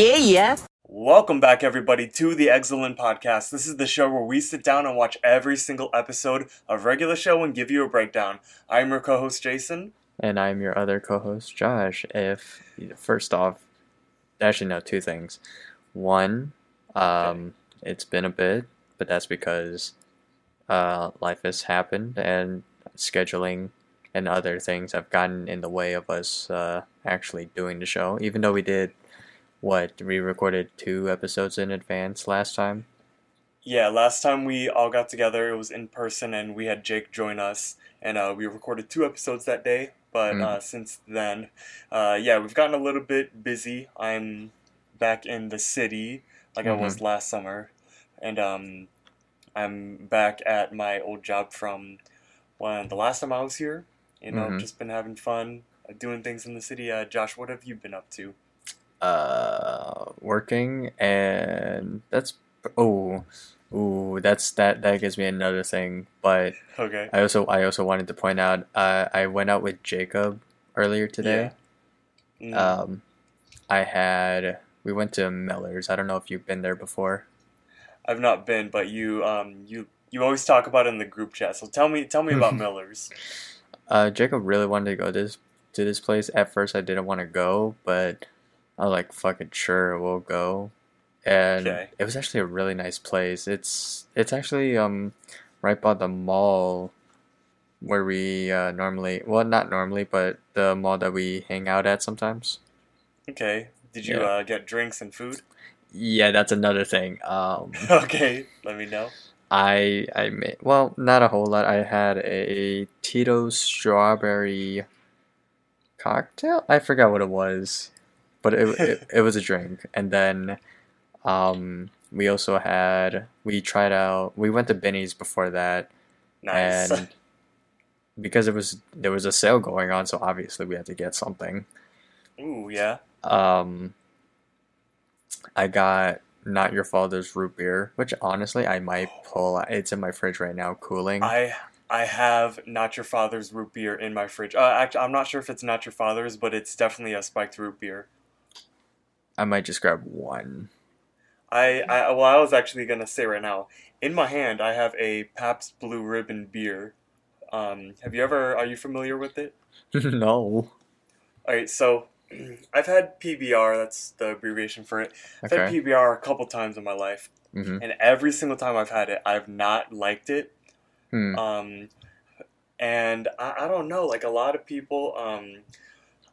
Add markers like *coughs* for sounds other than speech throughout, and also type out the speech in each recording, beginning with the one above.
Yeah, yeah. Welcome back, everybody, to the Eggscellent Podcast. This is the show where we sit down and watch every single episode of regular show and give you a breakdown. I'm your co-host Jason. And I'm your other co-host Josh. If first off, actually no, two things. One, um, it's been a bit, but that's because uh, life has happened and scheduling and other things have gotten in the way of us uh, actually doing the show. Even though we did what we recorded two episodes in advance last time. Yeah, last time we all got together, it was in person, and we had Jake join us, and uh, we recorded two episodes that day. But Mm. uh, since then, uh, yeah, we've gotten a little bit busy. I'm back in the city like I was last summer, and um, I'm back at my old job from when the last time I was here. You know, Mhm. just been having fun, uh, doing things in the city. Uh, Josh, what have you been up to? Uh working and that's oh ooh that's that that gives me another thing but Okay. i also i also wanted to point out uh, i went out with jacob earlier today Mm. um i had we went to miller's i don't know if you've been there before I've not been, but you um you you always talk about it in the group chat. So tell me tell me about *laughs* Miller's. uh jacob really wanted to go this to this place at first i didn't want to go but i was like fucking sure we'll go and Okay. it was actually a really nice place it's it's actually um right by the mall where we uh, normally well not normally but the mall that we hang out at sometimes Okay. Did you Yeah. uh, get drinks and food? yeah that's another thing um *laughs* okay. Let me know. i i made well not a whole lot i had a tito's strawberry cocktail i forgot what it was but it, it, *laughs* it was a drink and then um we also had we tried out we went to binny's before that Nice. and because it was there was a sale going on so obviously we had to get something Ooh yeah. um i got not your father's root beer which honestly i might pull it's in my fridge right now cooling I I have not your father's root beer in my fridge. Uh, actually, I'm not sure if it's not your father's, but it's definitely a spiked root beer. I might just grab one I, I well, I was actually gonna say right now. In my hand, I have a Pabst Blue Ribbon beer. Um, have you ever? Are you familiar with it? *laughs* no All right, so *clears throat* I've had PBR. That's the abbreviation for it. I've had PBR a couple times in my life, hmm and every single time I've had it, I've not liked it. hmm. Um, and I, I don't know, like a lot of people, um,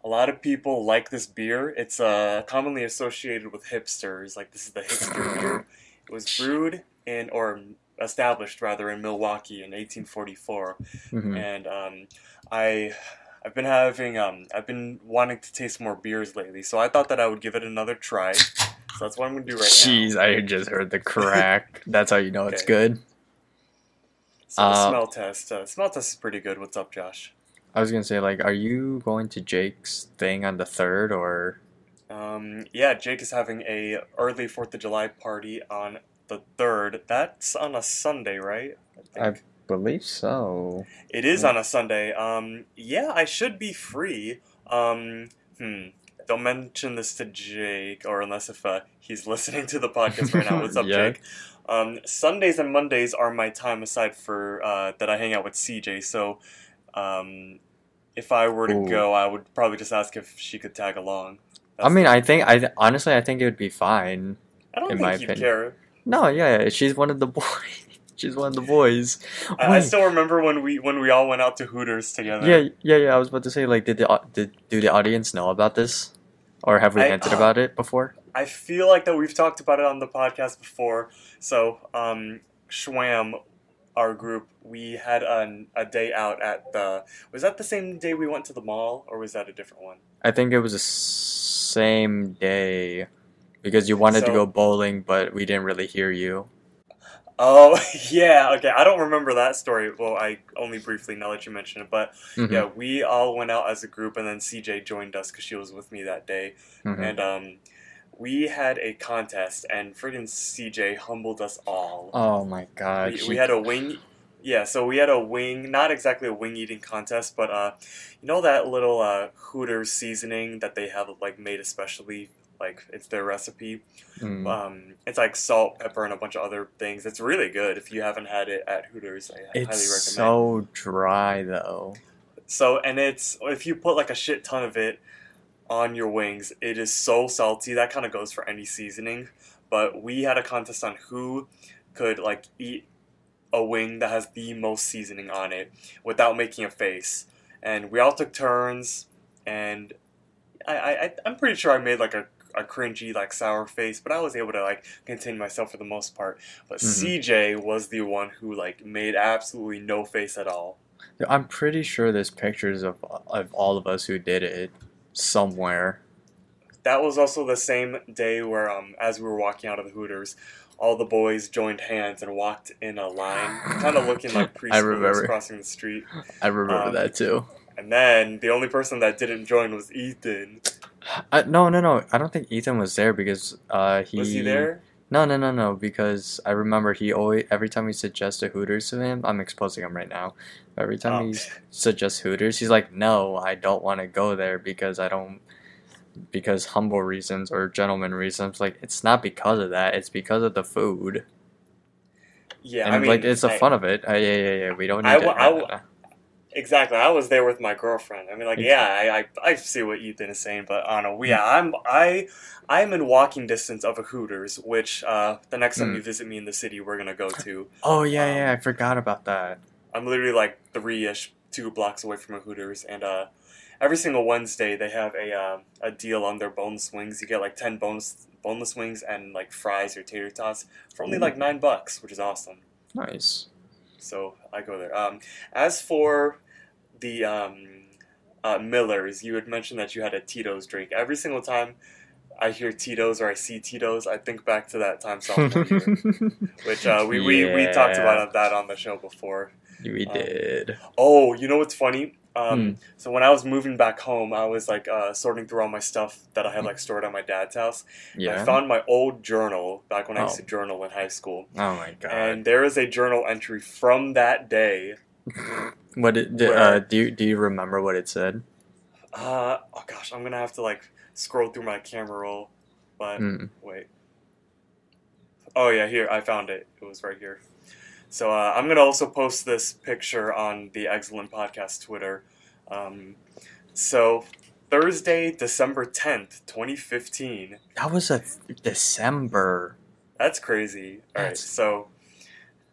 a lot of people like this beer. It's uh, commonly associated with hipsters. Like this is the hipster beer. It was brewed in, or established rather, in Milwaukee in 1844 hmm and um, I I've been having um, I've been wanting to taste more beers lately, so I thought that I would give it another try. So that's what I'm gonna do right now. Jeez, I just heard the crack. *laughs* That's how you know it's good. So Uh, smell test, uh, smell test is pretty good. What's up, Josh? I was gonna say, like, are you going to Jake's thing on the third, or Um, yeah, Jake is having a early Fourth of July party on the third. That's on a Sunday, right? I think. believe so? It is on a Sunday. Um, yeah, I should be free. Um, hmm. Don't mention this to Jake, or unless if uh, he's listening to the podcast right now. *laughs* What's up, Yeah. Jake? Um, Sundays and Mondays are my time aside for uh, that I hang out with CJ. So, um, if I were to Ooh. go, I would probably just ask if she could tag along. I mean, I think I honestly, I think it would be fine. I don't in think my opinion. care. No, yeah, yeah, she's one of the boys. *laughs* she's one of the boys. I, I still remember when we when we all went out to Hooters together. Yeah, yeah, yeah. I was about to say, like, did the did do the audience know about this, or have we I- hinted about it before? I feel like that we've talked about it on the podcast before. So, um, Shwwam, our group, we had a, a day out at the. Was that the same day we went to the mall, or was that a different one? I think it was the same day because you wanted to go bowling, but we didn't really hear you. Oh, *laughs* yeah. Okay, I don't remember that story. Well, I only briefly now that you mention it, but Mhm, yeah, we all went out as a group, and then CJ joined us because she was with me that day, mhm. and um. We had a contest, and friggin' CJ humbled us all. Oh my god. we, we had a wing yeah so we had a wing not exactly a wing eating contest but uh you know that little uh hooters seasoning that they have like made especially Like it's their recipe. Mm. Um, it's like salt, pepper, and a bunch of other things. It's really good. If you haven't had it at Hooters, I highly recommend. It's so dry though. So, and it's if you put like a shit ton of it on your wings, it is so salty. That kind of goes for any seasoning. But we had a contest on who could like eat a wing that has the most seasoning on it without making a face. And we all took turns, and I, I I'm pretty sure I made like a a cringy like sour face, but I was able to like contain myself for the most part. But Mhm. CJ was the one who like made absolutely no face at all. I'm pretty sure there's pictures of of all of us who did it somewhere. That was also the same day where, um, as we were walking out of the Hooters, all the boys joined hands and walked in a line, kind of looking like *laughs* I preschoolers remember. crossing the street. I remember Um, that too. And then the only person that didn't join was Ethan. Uh, no, no, no. I don't think Ethan was there because uh, he Was he there? No, no, no, no. Because I remember he always every time we suggest a Hooters to him, I'm exposing him right now. Every time Oh. he suggests Hooters, he's like, "No, I don't want to go there because I don't." Because humble reasons or gentleman reasons, like it's not because of that. It's because of the food, Yeah, and I mean, like it's the I- fun of it. Uh, yeah, yeah, yeah. We don't need I to. I wa- Exactly. I was there with my girlfriend. I mean, like, yeah, I, I, I see what Ethan is saying, but I don't know. Yeah, I'm I I'm in walking distance of a Hooters, which uh, the next time Mm. you visit me in the city, we're gonna go to. *laughs* oh yeah, um, yeah. I forgot about that. I'm literally like three ish, two blocks away from a Hooters, and uh, every single Wednesday they have a uh, a deal on their boneless wings. You get like ten boneless boneless wings and like fries or tater tots for only like nine bucks, which is awesome. Nice. So I go there. Um, as for the um, uh, Millers, you had mentioned that you had a Tito's drink. Every single time I hear Tito's or I see Tito's, I think back to that time sophomore year, *laughs* which uh, we, we, we talked about that on the show before. we um, did. Oh, you know what's funny? Um, Hmm. So when I was moving back home, I was like uh, sorting through all my stuff that I had like stored at my dad's house. Yeah. I found my old journal back when I used Oh. to journal in high school, oh my god. and there is a journal entry from that day. *laughs* What did, Where- uh, do you do you remember what it said? Uh, oh gosh, I'm gonna have to like scroll through my camera roll, but Mm. wait. Oh yeah, here I found it. It was right here. So uh, I'm gonna also post this picture on the Eggscellent Podcast Twitter. Um, so Thursday, December 10th, 2015. That was a December. That's crazy. All right, That's- so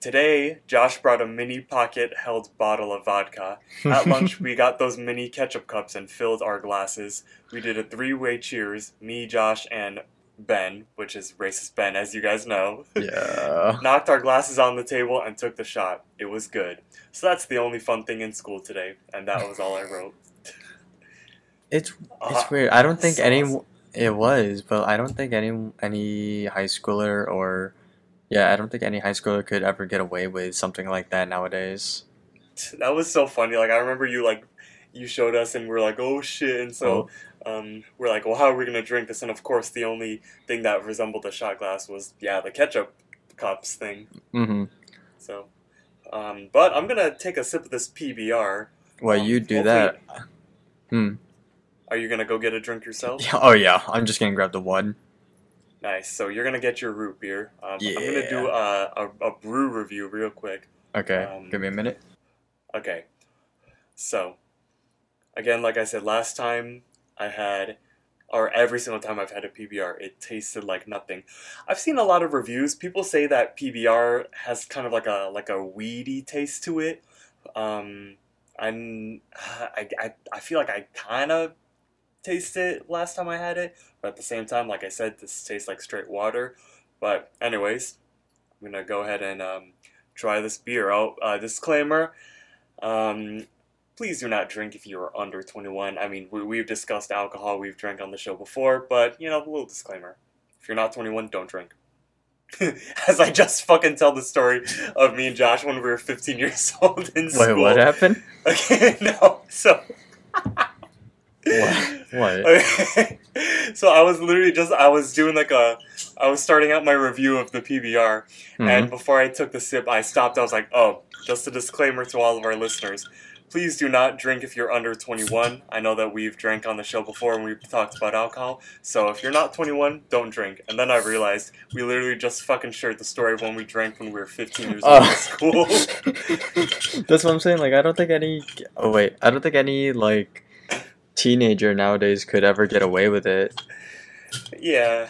today Josh brought a mini pocket-held bottle of vodka. At *laughs* lunch, we got those mini ketchup cups and filled our glasses. We did a three-way cheers. Me, Josh, and Ben, which is racist Ben, as you guys know. yeah. *laughs* Knocked our glasses on the table and took the shot. It was good. So that's the only fun thing in school today, and that was all I wrote. *laughs* It's Uh, it's weird. I don't think so any awesome. it was, but I don't think any any high schooler or yeah, I don't think any high schooler could ever get away with something like that nowadays. that was so funny. Like I remember you like you showed us and we're like, oh shit, and so um, we're like, well, how are we gonna drink this? And of course, the only thing that resembled a shot glass was yeah, the ketchup cups thing. Mm-hmm. So, um, but I'm gonna take a sip of this PBR. Well, Um, you do that. Hmm. Are you gonna go get a drink yourself? Yeah, *laughs* oh yeah, I'm just gonna grab the one. Nice. So you're gonna get your root beer. Um, I'm gonna do a, a, a brew review real quick. Okay, Um, give me a minute. Okay. So, again, like I said last time, I had, or every single time I've had a PBR, it tasted like nothing. I've seen a lot of reviews. People say that PBR has kind of like a like a weedy taste to it. Um, I'm, *sighs* I, I, I feel like I kind of tasted it last time I had it, but at the same time, like I said, this tastes like straight water. But anyways, I'm gonna go ahead and um, try this beer. Oh, uh, disclaimer. Um, please do not drink if you are under 21. I mean, we, we've discussed alcohol, we've drank on the show before, but, you know, a little disclaimer. If you're not 21, don't drink. *laughs* As I just fucking tell the story of me and Josh when we were 15 years *laughs* old in school. Wait, what happened? *laughs* Okay, no, so. What? What? Okay. so I was literally just, I was doing like a, I was starting out my review of the PBR, Mhm. and before I took the sip, I stopped. I was like, "Oh, just a disclaimer to all of our listeners: please do not drink if you're under 21. I know that we've drank on the show before and we've talked about alcohol. So if you're not 21, don't drink. And then I realized we literally just fucking shared the story of when we drank when we were 15 years old in uh. school. *laughs* *laughs* That's what I'm saying. Like, I don't think any. Oh wait, I don't think any like teenager nowadays could ever get away with it. yeah.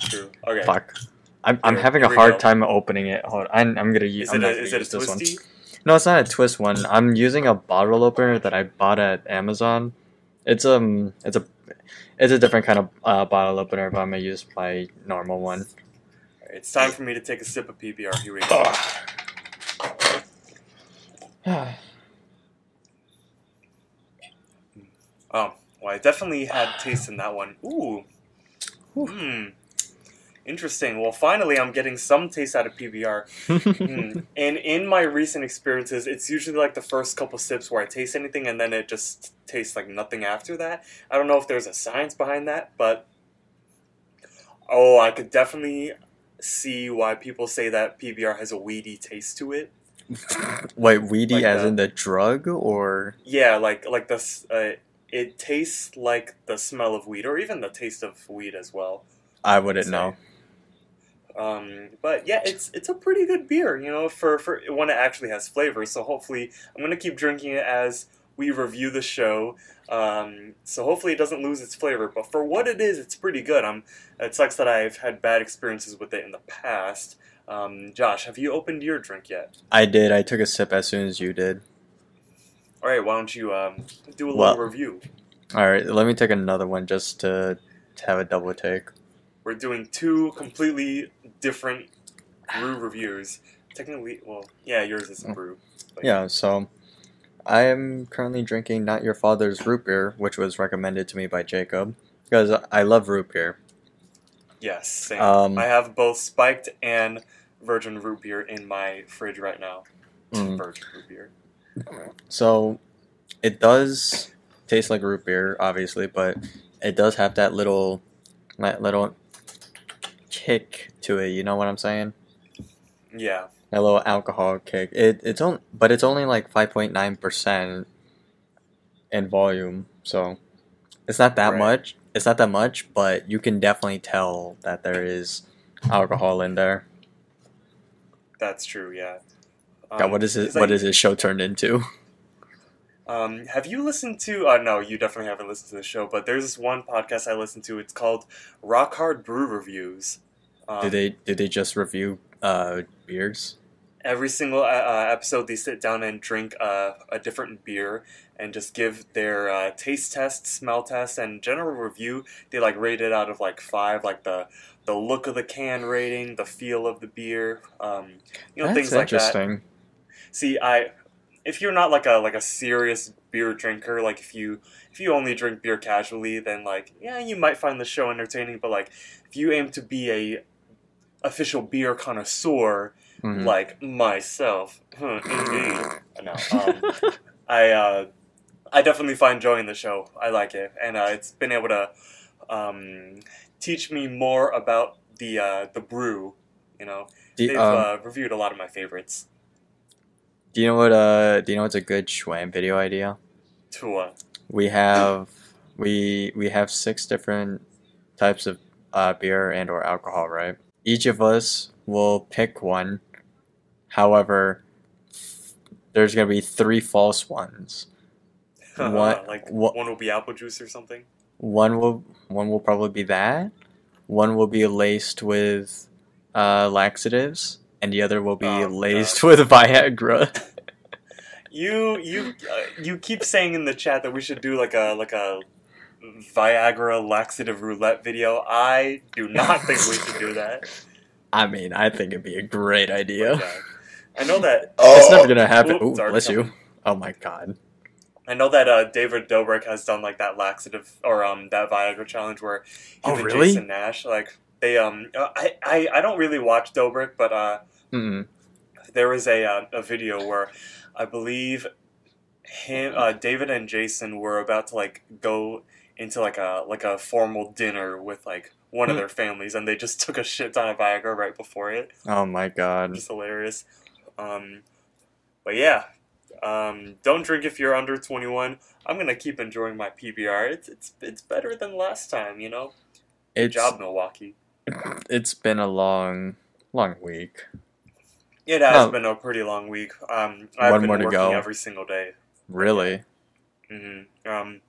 True. Okay. Fuck. I'm, I'm having a hard go. time opening it. Hold, I'm, I'm gonna use. Is it a, is it a use this one. No, it's not a twist one. I'm using a bottle opener that I bought at Amazon. It's um, it's a, it's a different kind of uh, bottle opener, but I'm gonna use my normal one. It's time for me to take a sip of PBR. Here we go. *sighs* Oh, well, I definitely had taste in that one. Ooh. Hmm. Interesting. Well, finally, I'm getting some taste out of PBR. *laughs* Hmm. And in my recent experiences, it's usually like the first couple sips where I taste anything, and then it just tastes like nothing after that. I don't know if there's a science behind that, but oh, I could definitely see why people say that PBR has a weedy taste to it. *laughs* Wait, weedy Like as the- in the drug, or Yeah, like like this. Uh, it tastes like the smell of weed, or even the taste of weed as well. I wouldn't Say. know. Um, but yeah, it's it's a pretty good beer, you know, for for when it actually has flavor. So hopefully, I'm gonna keep drinking it as we review the show. Um, so hopefully, it doesn't lose its flavor. But for what it is, it's pretty good. Um, it sucks that I've had bad experiences with it in the past. Um, Josh, have you opened your drink yet? I did. I took a sip as soon as you did. All right, why don't you um, do a little Well- review? All right, let me take another one just to, to have a double take. We're doing two completely different brew reviews. Technically, well, yeah, yours is a brew. but- Yeah, so I am currently drinking Not Your Father's root beer, which was recommended to me by Jacob because I love root beer. Yes, same. Um, I have both spiked and virgin root beer in my fridge right now. Mm. Virgin root beer. So it does taste like root beer, obviously, but it does have that little, that little kick to it. You know what I'm saying? Yeah, A little alcohol kick. It it's on, but it's only like five point nine percent in volume, so it's not that Right. much. It's not that much, but you can definitely tell that there is alcohol in there. that's true. Yeah. God, what is um, it? 'cause What I- is this show turned into? *laughs* Um, have you listened to? Uh, no, you definitely haven't listened to the show. But there's this one podcast I listen to. It's called Rock Hard Brew Reviews. Um, Did they did they just review uh beers? every single uh, uh, episode they sit down and drink uh, a different beer and just give their uh, taste test smell test and general review they like rate it out of like five like the the look of the can rating the feel of the beer um, you know That's things like that interesting. see i if you're not like a like a serious beer drinker like if you if you only drink beer casually then like yeah you might find the show entertaining but like if you aim to be a official beer connoisseur Mhm. like myself. Indeed. no, um, *laughs* I uh, I definitely find joy in the show. I like it, and uh, it's been able to um, teach me more about the uh, the brew. You know, do, they've um, uh, reviewed a lot of my favorites. Do you know what uh do you know what's a good Shwwam video idea? To uh, We have we we have six different types of uh, beer and or alcohol, right? Each of us will pick one. However, there's gonna be three false ones. *laughs* What- like what- one will be apple juice or something. One will one will probably be that. One will be laced with uh, laxatives, and the other will be Oh, laced *laughs* with Viagra. You you uh, you keep saying in the chat that we should do like a like a Viagra laxative roulette video. I do not think we should do that. *laughs* I mean, I think it'd be a great idea. Yeah. I know that. *laughs* It's never gonna happen. Oops, Ooh, sorry, bless you. Oh my god. I know that uh, David Dobrik has done like that laxative or um that Viagra challenge where Oh, and really? Jason Nash like they um I, I I don't really watch Dobrik but uh Mm-mm. there was a uh, a video where I believe him uh, David and Jason were about to like go into like a like a formal dinner with like one of Hmm. their families and they just took a shit ton of Viagra right before it. Oh my god. Just hilarious. Um, but yeah, Um, don't drink if you're under 21. I'm gonna keep enjoying my PBR. It's it's it's better than last time, you know. Good It's job, Milwaukee. It's been a long long week. It has Oh. been a pretty long week. Um, I've One been more to working go. every single day. Really. hmm Um,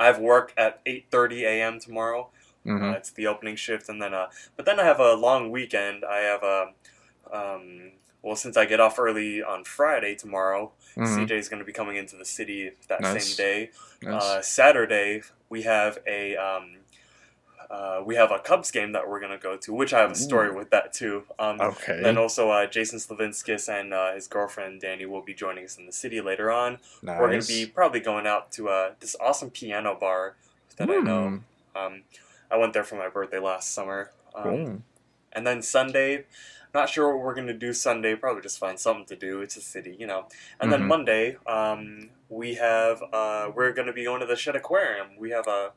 I have work at 8:30 a.m. tomorrow. hmm Uh, it's the opening shift, and then uh, but then I have a long weekend. I have a um, well, since I get off early on Friday tomorrow, hmm CJ is going to be coming into the city that Nice. same day. Nice. Uh, Saturday we have a um, uh, we have a Cubs game that we're going to go to, which I have a story Ooh. with that too. Um, okay. Then also uh, Jason Slavinskis and uh, his girlfriend Danny will be joining us in the city later on. nice. We're going to be probably going out to uh, this awesome piano bar that I know. Mm, Um, I went there for my birthday last summer. Um, cool. And then Sunday, not sure what we're gonna do Sunday. Probably just find something to do. It's a city, you know. And then Mhm. Monday, um, we have uh, we're gonna be going to the Shedd Aquarium. We have a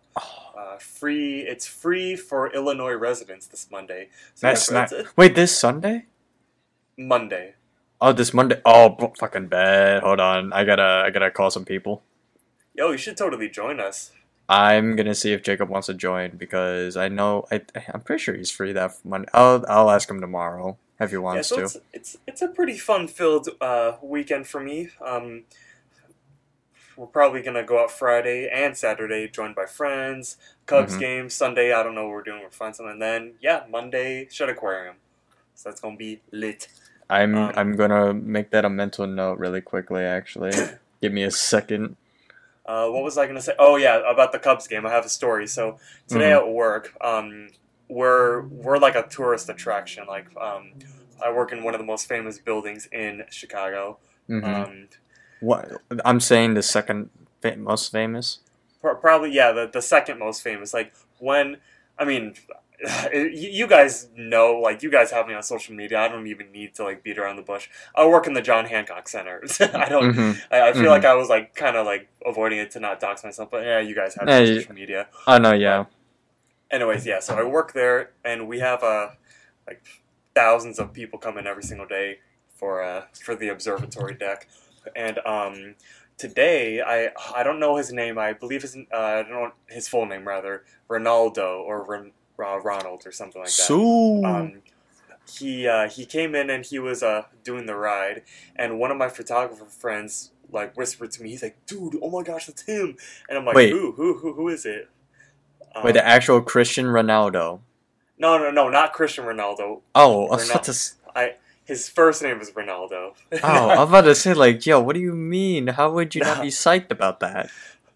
uh, free. It's free for Illinois residents this Monday. So that's yeah, not. it's- it's Wait, this Sunday? Monday. Oh, this Monday. Oh, b- fucking bad. Hold on. I gotta. I gotta call some people. Yo, you should totally join us. I'm gonna see if Jacob wants to join because I know I. I'm pretty sure he's free that Monday. I'll. I'll ask him tomorrow if he Yeah, wants so to. it's it's it's a pretty fun filled uh, weekend for me. Um, we're probably gonna go out Friday and Saturday, joined by friends. Cubs Mhm. game Sunday. I don't know what we're doing. We'll find something. And then yeah, Monday Shedd Aquarium. So that's gonna be lit. I'm. um, I'm gonna make that a mental note really quickly. Actually, *coughs* give me a second. Uh, what was I gonna say? Oh yeah, about the Cubs game. I have a story. So today Mhm. at work, um, we're we're like a tourist attraction. Like um, I work in one of the most famous buildings in Chicago. hmm Um, what? I'm saying the second fa- most famous. Pro- Probably, yeah, the, the second most famous. Like, when, I mean, *sighs* you guys know, like, you guys have me on social media. I don't even need to, like, beat around the bush. I work in the John Hancock Center. *laughs* I don't, hmm I, I feel Mhm. like I was, like, kind of, like, avoiding it to not dox myself, but yeah, you guys have you- social media. Oh no, yeah. Anyways, yeah, so I work there, and we have, uh, like, thousands of people come in every single day for, uh, for the observatory deck. And, um, today I I don't know his name. I believe his uh, I don't know his full name rather Ronaldo or uh, Ronald or something like that. So. Um, he uh, he came in and he was uh, doing the ride, and one of my photographer friends like whispered to me. He's like, "Dude, oh my gosh, that's him!" And I'm like, Wait. "Who? Who? Who? Who is it?" Um, Wait, the actual Christian Ronaldo. no, no, no, not Christian Ronaldo. Oh, I was about to. s- His first name is Ronaldo. Oh, I was about to *laughs* say like, yo, what do you mean? How would you not *laughs* be psyched about that?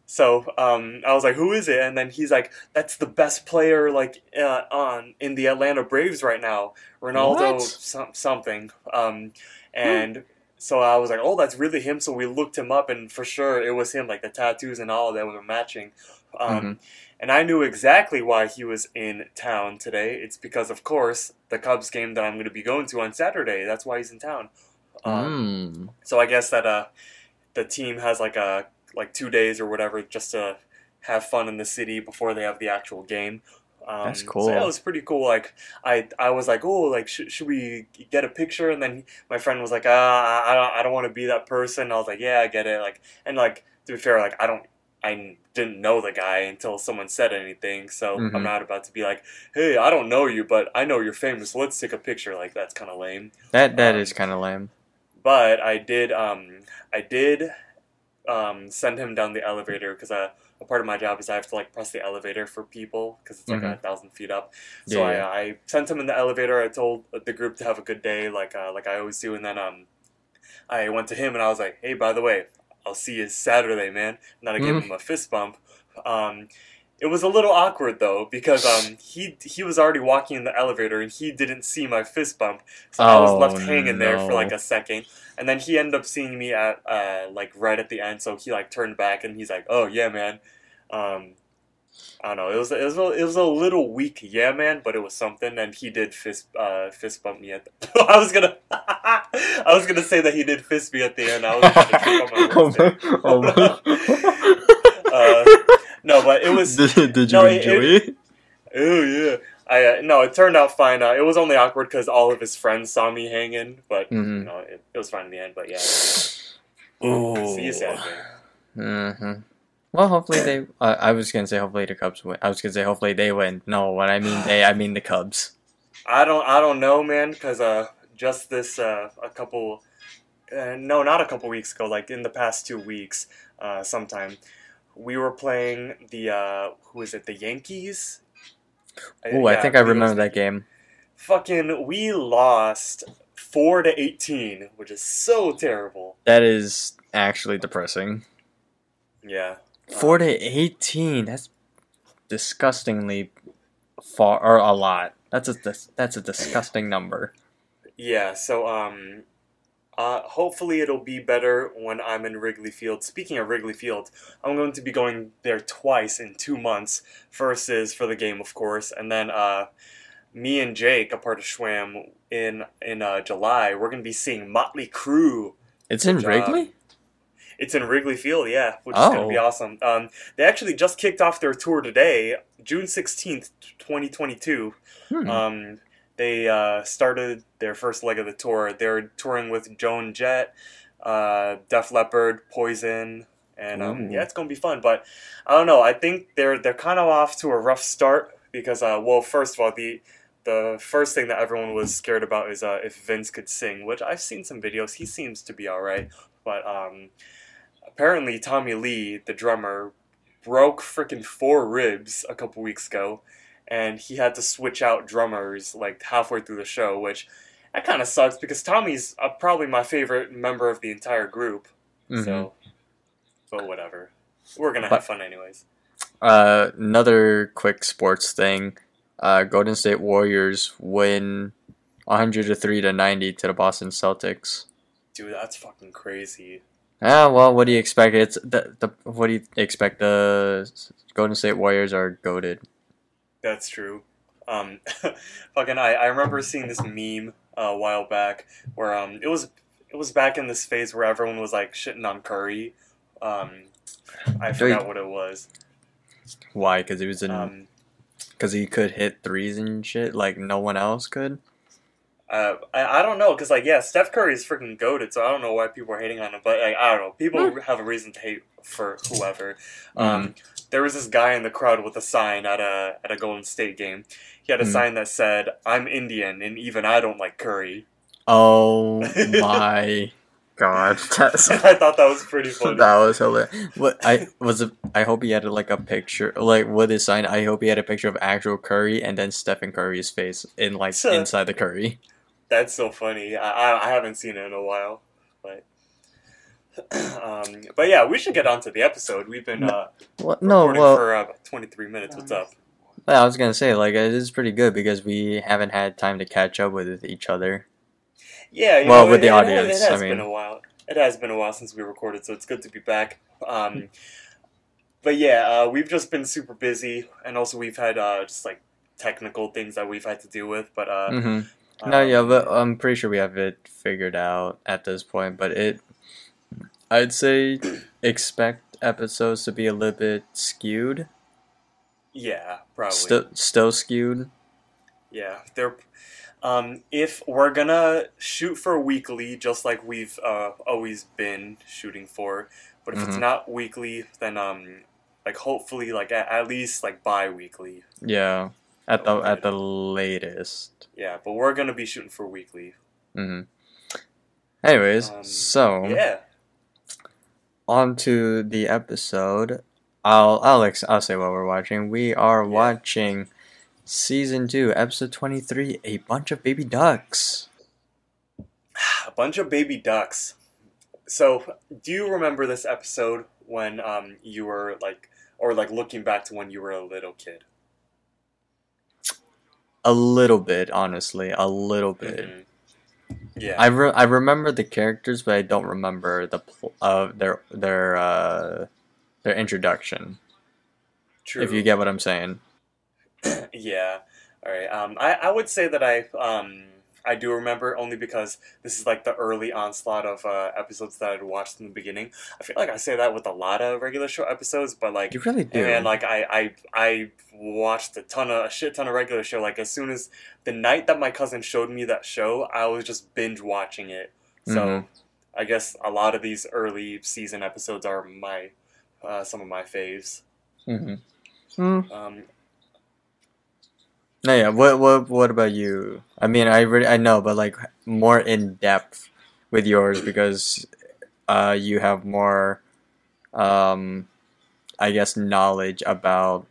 So um, I was like, "Who is it?" And then he's like, "That's the best player like uh, on in the Atlanta Braves right now, Ronaldo some, something." Um, and so I was like, "Oh, that's really him." So we looked him up, and for sure it was him. Like the tattoos and all that were matching. Um, Mhm. And I knew exactly why he was in town today. It's because, of course, the Cubs game that I'm going to be going to on Saturday. That's why he's in town. Um, Mm. so I guess that uh, the team has like a like two days or whatever just to have fun in the city before they have the actual game. Um, That's So cool. yeah, it was pretty cool. Like I, I was like, oh, like sh- should we get a picture? And then my friend was like, ah, I don't, I don't want to be that person. I was like, yeah, I get it. Like, and like to be fair, like I don't, I didn't know the guy until someone said anything. So Mhm. I'm not about to be like, hey, I don't know you, but I know you're famous. Let's take a picture. Like that's kind of lame That that Um, is kind of lame. but I did um I did um send him down the elevator because uh, a part of my job is I have to like press the elevator for people because it's like a thousand feet up. So Mm-hmm. Yeah, I, I sent him in the elevator. I told the group to have a good day, like uh, like I always do, and then um I went to him and I was like, hey, by the way, I'll see you Saturday, man. And then I gave Mhm. him a fist bump. Um, it was a little awkward though because um he he was already walking in the elevator and he didn't see my fist bump, so I was Oh, left hanging there for like a second, and then he ended up seeing me at uh like right at the end, so he like turned back and he's like, oh yeah, man. Um, I don't know. It was it was a, it was a little weak, yeah, man, but it was something, and he did fist uh fist bump me at. The, *laughs* I was gonna *laughs* I was gonna say that he did fist me at the end. I was trip on my *laughs* oh my, oh my. Uh, No, but it was. did, did you no, it- enjoy it? Oh yeah. I uh, no, it turned out fine. Uh, it was only awkward because all of his friends saw me hanging, but Mhm. you know, it, it was fine in the end. But yeah, Ooh. See you Saturday. hmm Well, hopefully they. Uh, I was gonna say hopefully the Cubs win. I was gonna say hopefully they win. No, when I mean they, I mean the Cubs. I don't I don't know, man, because uh, just this uh, a couple, uh, no, not a couple weeks ago, like in the past two weeks, uh, sometime, we were playing the uh, who is it, the Yankees? Uh, Ooh, I think I believe it was remember that game. Fucking, we lost four to eighteen, which is so terrible. That is actually depressing. Yeah. Four to eighteen. That's disgustingly far or a lot. That's a that's a disgusting number. Yeah, so um uh hopefully it'll be better when I'm in Wrigley Field. Speaking of Wrigley Field, I'm going to be going there twice in 2 months. First is for the game of course, and then uh me and Jake, a part of Shwwam in in uh, July, we're going to be seeing Motley Crue. It's in job. Wrigley. It's in Wrigley Field, yeah, which is going to be Oh. awesome. Um they actually just kicked off their tour today, June 16th, 2022. Hmm. Um, they uh, started their first leg of the tour. They're touring with Joan Jett, uh, Def Leppard, Poison, and um, yeah, it's gonna be fun. But I don't know. I think they're they're kind of off to a rough start because, uh, well, first of all, the the first thing that everyone was scared about is uh, if Vince could sing, which I've seen some videos. He seems to be all right, but um, apparently Tommy Lee, the drummer, broke freaking four ribs a couple weeks ago and he had to switch out drummers like halfway through the show, which that kind of sucks because Tommy's uh, probably my favorite member of the entire group. Mhm. So, but whatever, we're gonna have fun anyways. Uh, another quick sports thing. Uh, Golden State Warriors win 100 to 3 to 90 to the Boston Celtics. Dude, that's fucking crazy. Ah, well, what do you expect? It's the, the what do you expect? The Golden State Warriors are goaded. That's true. Um, *laughs* fucking, I, I remember seeing this meme uh, a while back where um it was it was back in this phase where everyone was like shitting on Curry. Um, I forgot what it was. Why? Because he was in. Um, Because he could hit threes and shit like no one else could. Uh, I, I don't know because like yeah, Steph Curry is freaking goaded, so I don't know why people are hating on him. But like, I don't know, people have a reason to hate for whoever. Um, there was this guy in the crowd with a sign at a at a Golden State game. He had a Mhm. sign that said, "I'm Indian, and even I don't like curry." Oh *laughs* my god, *laughs* I thought that was pretty *laughs* funny. that was hilarious. What I was it, I hope he had like a picture like with his sign. I hope he had a picture of actual Curry and then Stephen Curry's face in like So- inside the Curry. That's so funny. I, I I haven't seen it in a while. *coughs* Um, but yeah, we should get on to the episode. We've been uh, Well, no, well, for uh, 23 minutes. What's up? I was gonna say like it is pretty good because we haven't had time to catch up with each other. Yeah, you Well, know, with it, the it- audience, It, has I been a while. It has been a while since we recorded, so it's good to be back. Um, but yeah, uh, we've just been super busy, and also we've had uh, just like technical things that we've had to deal with. But uh, hmm No, um, yeah, but I'm pretty sure we have it figured out at this point. But it, I'd say, expect episodes to be a little bit skewed. yeah, probably. Still, still skewed. Yeah, they're. Um, if we're gonna shoot for weekly, just like we've uh, always been shooting for, but if it's Mhm. not weekly, then um, like hopefully like at, at least like bi-weekly. Yeah, at the at the latest. Yeah, but we're gonna be shooting for weekly. Mm-hmm. Anyways, Um, so Yeah. On to the episode. I'll I'll I'll say what we're watching. We are Yeah. watching season two, episode twenty three. A bunch of baby ducks. *sighs* a bunch of baby ducks. So, do you remember this episode when um you were like, or like looking back to when you were a little kid? A little bit, honestly, a little bit. Mhm. Yeah, I re- I remember the characters, but I don't remember the pl- uh, their their uh, their introduction. true. If you get what I'm saying. *clears throat* yeah. All right. Um, I I would say that I um I do remember only because this is like the early onslaught of uh, episodes that I'd watched in the beginning. I feel like I say that with a lot of regular show episodes, but like You really do. And like I, I I watched a ton of a shit ton of regular show. Like as soon as the night that my cousin showed me that show, I was just binge watching it. So Mhm. I guess a lot of these early season episodes are my uh, some of my faves. Mm-hmm. Mm. Um, No, yeah. What what what about you? I mean, I really I know, but like more in depth with yours because uh, you have more, um, I guess, knowledge about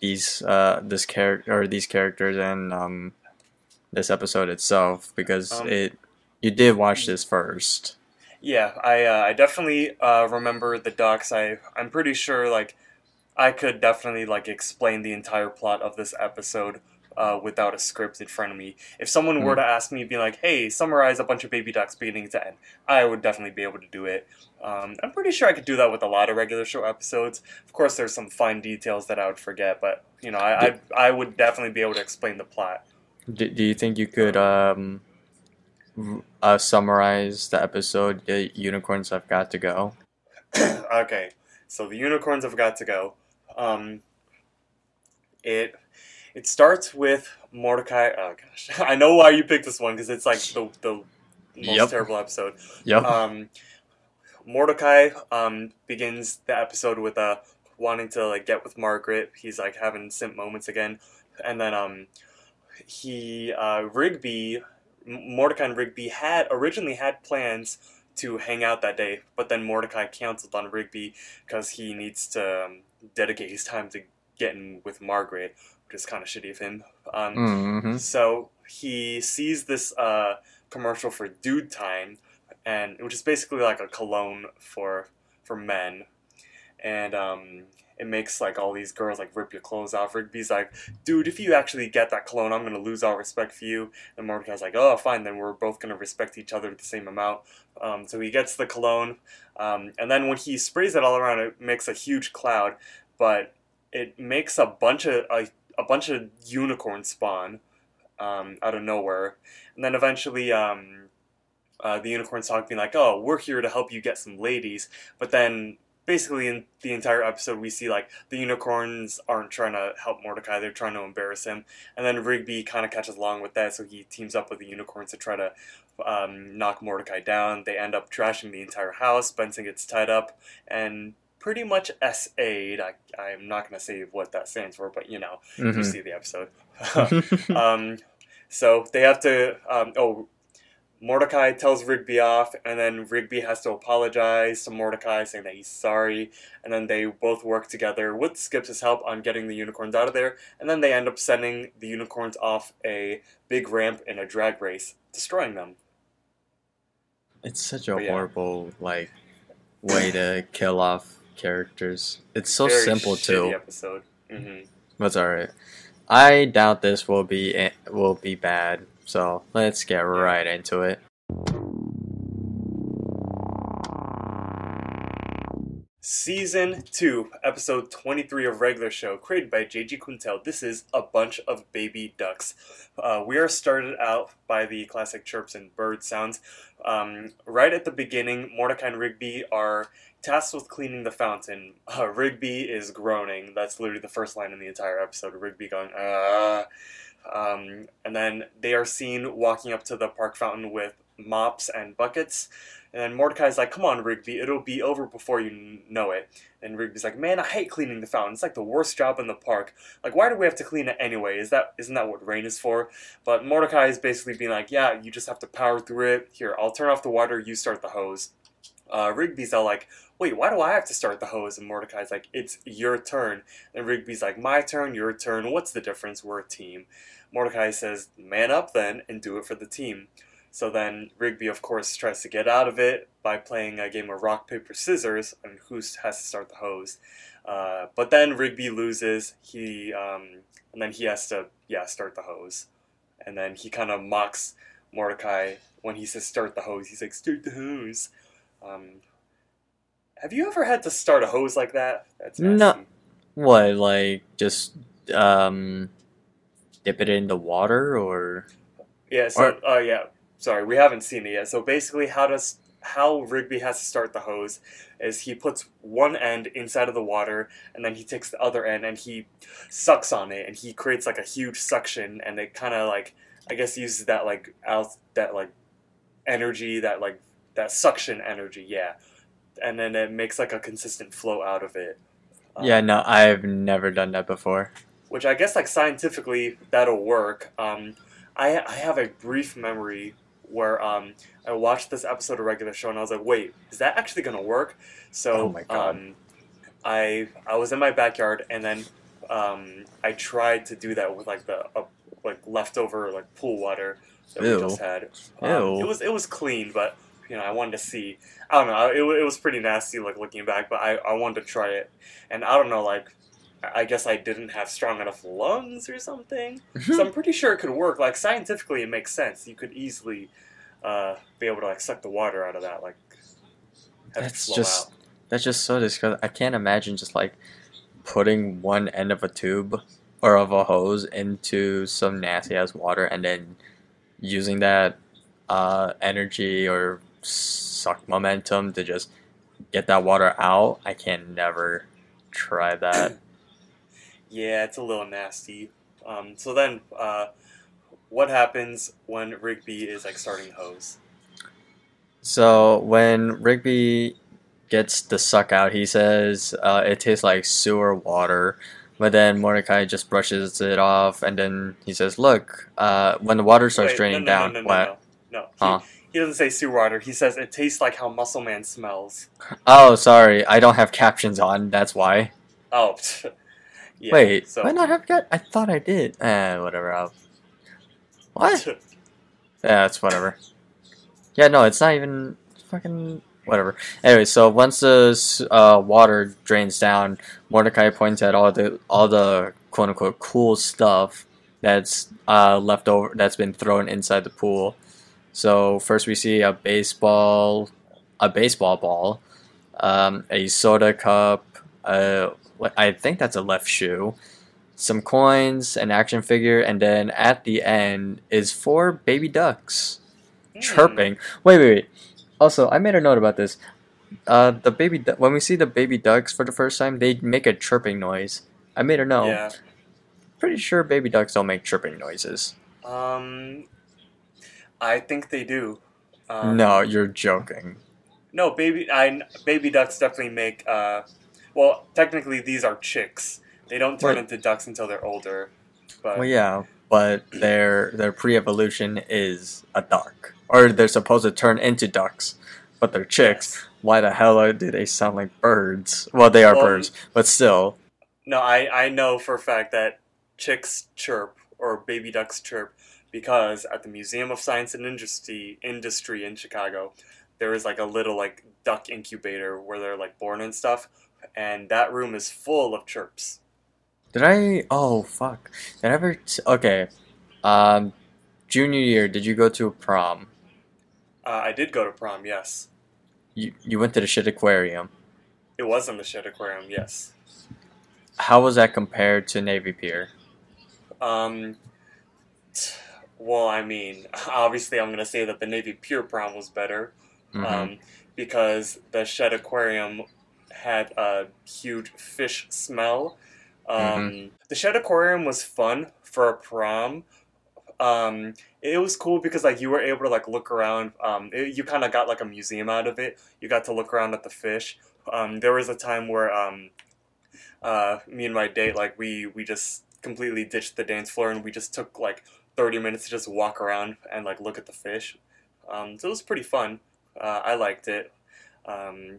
these uh this character or these characters and um this episode itself because Um, it you did watch this first. Yeah, I uh, I definitely uh, remember the docs. I I'm pretty sure like I could definitely like explain the entire plot of this episode uh, without a script in front of me. If someone were Hmm. to ask me, be like, "Hey, summarize a bunch of baby ducks beginning to end," I would definitely be able to do it. Um, I'm pretty sure I could do that with a lot of regular show episodes. Of course, there's some fine details that I would forget, but you know, I I, I would definitely be able to explain the plot. Do, do you think you could um uh, summarize the episode the unicorns have got to go? *coughs* okay, so the unicorns have got to go. Um, it it starts with Mordecai. Oh gosh, *laughs* I know why you picked this one because it's like the the most Yep. terrible episode. Yep. Um, Mordecai um begins the episode with uh wanting to like get with Margaret. He's like having simp moments again, and then um he uh Rigby Mordecai and Rigby had originally had plans to hang out that day, but then Mordecai canceled on Rigby because he needs to um, dedicate his time to getting with Margaret, which is kind of shitty of him. Um, mm-hmm. so he sees this uh, commercial for Dude Time, and which is basically like a cologne for for men, and um, it makes like all these girls like rip your clothes off. Rigby's like, dude, if you actually get that cologne, I'm gonna lose all respect for you. And Mordecai's like, oh, fine, then we're both gonna respect each other the same amount. Um, so he gets the cologne, um, and then when he sprays it all around, it makes a huge cloud, but it makes a bunch of a, a bunch of unicorns spawn um, out of nowhere, and then eventually. Um, uh, the unicorns talk being like, "Oh, we're here to help you get some ladies," but then basically in the entire episode we see like the unicorns aren't trying to help Mordecai; they're trying to embarrass him, and then Rigby kind of catches along with that, so he teams up with the unicorns to try to um, knock Mordecai down. They end up trashing the entire house. Benson gets tied up and pretty much SA'd. I, I'm not going to say what that stands for, but you know, you Mm-hmm. see the episode. *laughs* um, so they have to. Um, oh, Mordecai tells Rigby off, and then Rigby has to apologize to Mordecai, saying that he's sorry. And then they both work together with Skips' help on getting the unicorns out of there. And then they end up sending the unicorns off a big ramp in a drag race, destroying them. it's such a yeah. horrible like way to kill off characters. It's so Very simple too. Episode. hmm But it's alright. I doubt this will be will be bad. So let's get right into it. Season 2, Episode 23 of Regular Show, created by J.G. Quintel. This is A Bunch of Baby Ducks. Uh, we are started out by the classic chirps and bird sounds. Um, right at the beginning, Mordecai and Rigby are tasked with cleaning the fountain. Uh, Rigby is groaning. That's literally the first line in the entire episode. Rigby going, ah. Um, and then they are seen walking up to the park fountain with mops and buckets. And then Mordecai's like, "Come on, Rigby, it'll be over before you know it." And Rigby's like, "Man, I hate cleaning the fountain. It's like the worst job in the park. Like, why do we have to clean it anyway? Is that isn't that what rain is for?" But Mordecai is basically being like, "Yeah, you just have to power through it. Here, I'll turn off the water. You start the hose." Uh, Rigby's all like, "Wait, why do I have to start the hose?" And Mordecai's like, "It's your turn." And Rigby's like, "My turn, your turn. What's the difference? We're a team." Mordecai says, "Man up then, and do it for the team." So then Rigby, of course, tries to get out of it by playing a game of rock, paper, scissors, and who has to start the hose. Uh, but then Rigby loses. He um, and then he has to yeah start the hose, and then he kind of mocks Mordecai when he says start the hose. He's like start the hose. Um, have you ever had to start a hose like that? That's No. What like just um dip it in the water or Yeah. So, oh yeah. Sorry, we haven't seen it yet. So basically, how does how Rigby has to start the hose is he puts one end inside of the water, and then he takes the other end and he sucks on it, and he creates like a huge suction, and it kind of like I guess uses that like out that like energy that like that suction energy, yeah, and then it makes like a consistent flow out of it. Um, Yeah, no, I've never done that before. which I guess like scientifically that'll work. Um, I I have a brief memory where um, I watched this episode of regular show and I was like, wait, is that actually gonna work? So Oh my God. Um, I I was in my backyard and then um, I tried to do that with like the uh, like leftover like pool water that Ew. we just had. Um, Ew. It was it was clean, but you know I wanted to see. I don't know. It, it was pretty nasty like looking back, but I, I wanted to try it, and I don't know like. I guess I didn't have strong enough lungs or something. So I'm pretty sure it could work. Like scientifically, it makes sense. You could easily uh, be able to like suck the water out of that. Like have it That's flow just out. that's just so disgusting. I can't imagine just like putting one end of a tube or of a hose into some nasty ass water and then using that uh, energy or suck momentum to just get that water out. I can never try that. *clears throat* Yeah, it's a little nasty. Um, so then, uh, what happens when Rigby is like starting hose? So when Rigby gets the suck out, he says uh, it tastes like sewer water. But then Mordecai just brushes it off, and then he says, "Look, uh, when the water starts Wait, draining no, no, down, No, no, no, what? no. no. Huh? He, doesn't say sewer water. He says it tastes like how Muscle Man smells. Oh, sorry, I don't have captions on. That's why. Oh, *laughs* yeah, Wait, So I not have cap? I thought I did. Eh, whatever. I'll... What? *laughs* Yeah, it's whatever. Yeah, no, it's not even fucking whatever. Anyway, so once the uh, water drains down, Mordecai points at all the all the quote unquote cool stuff that's uh, left over that's been thrown inside the pool. So first we see a baseball, a baseball ball, um, a soda cup, uh, I think that's a left shoe, some coins, an action figure, and then at the end is four baby ducks Hmm. chirping. Wait, wait, wait. Also, I made a note about this. Uh, the baby du- when we see the baby ducks for the first time, they make a chirping noise. I made a note. Yeah. Pretty sure baby ducks don't make chirping noises. Um, I think they do. Um, no, you're joking. No, baby. I baby ducks definitely make. Uh, well, technically, these are chicks. They don't turn into ducks until they're older. But Well, yeah, but their their pre-evolution is a duck, or they're supposed to turn into ducks, but they're chicks. Why the hell do they sound like birds? Well, they are Well, birds, but still. No, I I know for a fact that chicks chirp or baby ducks chirp because at the Museum of Science and Industry industry in Chicago, there is like a little like duck incubator where they're like born and stuff, and that room is full of chirps. Did I? Oh fuck! Did I ever? T- okay, um, junior year. Did you go to a prom? Uh, I did go to prom, yes. You you went to the shit aquarium. It was in the shit Aquarium, yes. How was that compared to Navy Pier? Um, t- well, I mean, *laughs* obviously, I'm gonna say that the Navy Pier prom was better, Mhm. um, because the Shedd Aquarium had a huge fish smell. Um, The Shedd Aquarium was fun for a prom. Um, it was cool because like you were able to like look around. Um, it- you kind of got like a museum out of it. You got to look around at the fish. Um, there was a time where um, uh, me and my date like we we just completely ditched the dance floor and we just took like 30 minutes to just walk around and like look at the fish. Um, so it was pretty fun. Uh, I liked it. Um,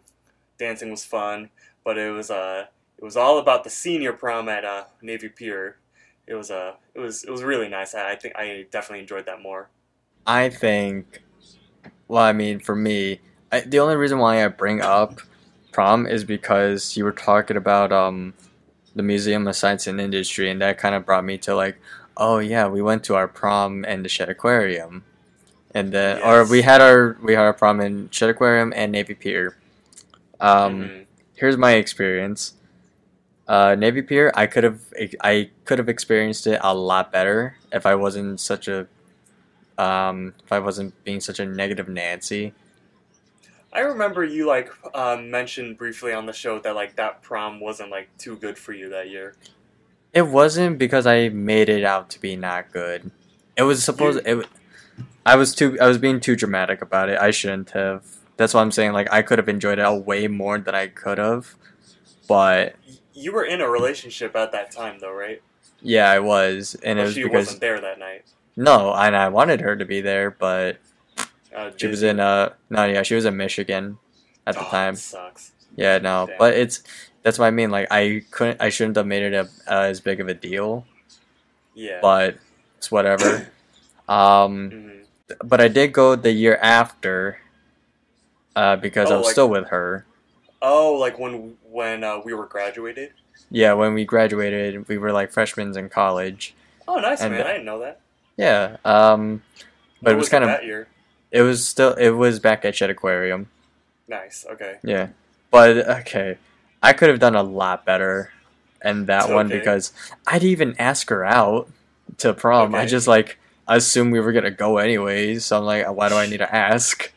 dancing was fun, but it was uh, it was all about the senior prom at uh, Navy Pier. It was uh, it was it was really nice. I, I think I definitely enjoyed that more. I think, well, I mean, for me, I, the only reason why I bring up prom is because you were talking about um, the Museum of Science and Industry, and that kind of brought me to like, oh yeah, we went to our prom and the Shedd Aquarium, and then or we had our we had our prom in Shedd Aquarium and Navy Pier. Um, Mhm. here's my experience. Uh, Navy Pier, I could have I could have experienced it a lot better if I wasn't such a um, if I wasn't being such a negative Nancy. I remember you like um, mentioned briefly on the show that like that prom wasn't like too good for you that year. It wasn't because I made it out to be not good. It was supposed it. I was too I was being too dramatic about it. I shouldn't have. that's what I'm saying. Like I could have enjoyed it way more than I could have, but You were in a relationship at that time, though, right? yeah, I was, and it was she because wasn't there that night. no, and I wanted her to be there, but Uh, she was in uh no, yeah, she was in Michigan at the Oh, time. that sucks. Yeah, no, Damn. but it's that's what I mean. Like I couldn't, I shouldn't have made it a, uh, as big of a deal, Yeah. but it's whatever. *coughs* um, Mhm. but I did go the year after, uh, because I Oh, was like- still with her. Oh, like when when uh, we were graduated. Yeah, when we graduated, we were like freshmen in college. Oh, nice And- man! I didn't know that. Yeah, um, but it was kind of that year. it was still it was back at Shedd Aquarium. Nice. Okay. Yeah, but okay, I could have done a lot better in that one Okay. because I didn't even ask her out to prom. I just like assumed we were gonna go anyways. So I'm like, why do I need to ask?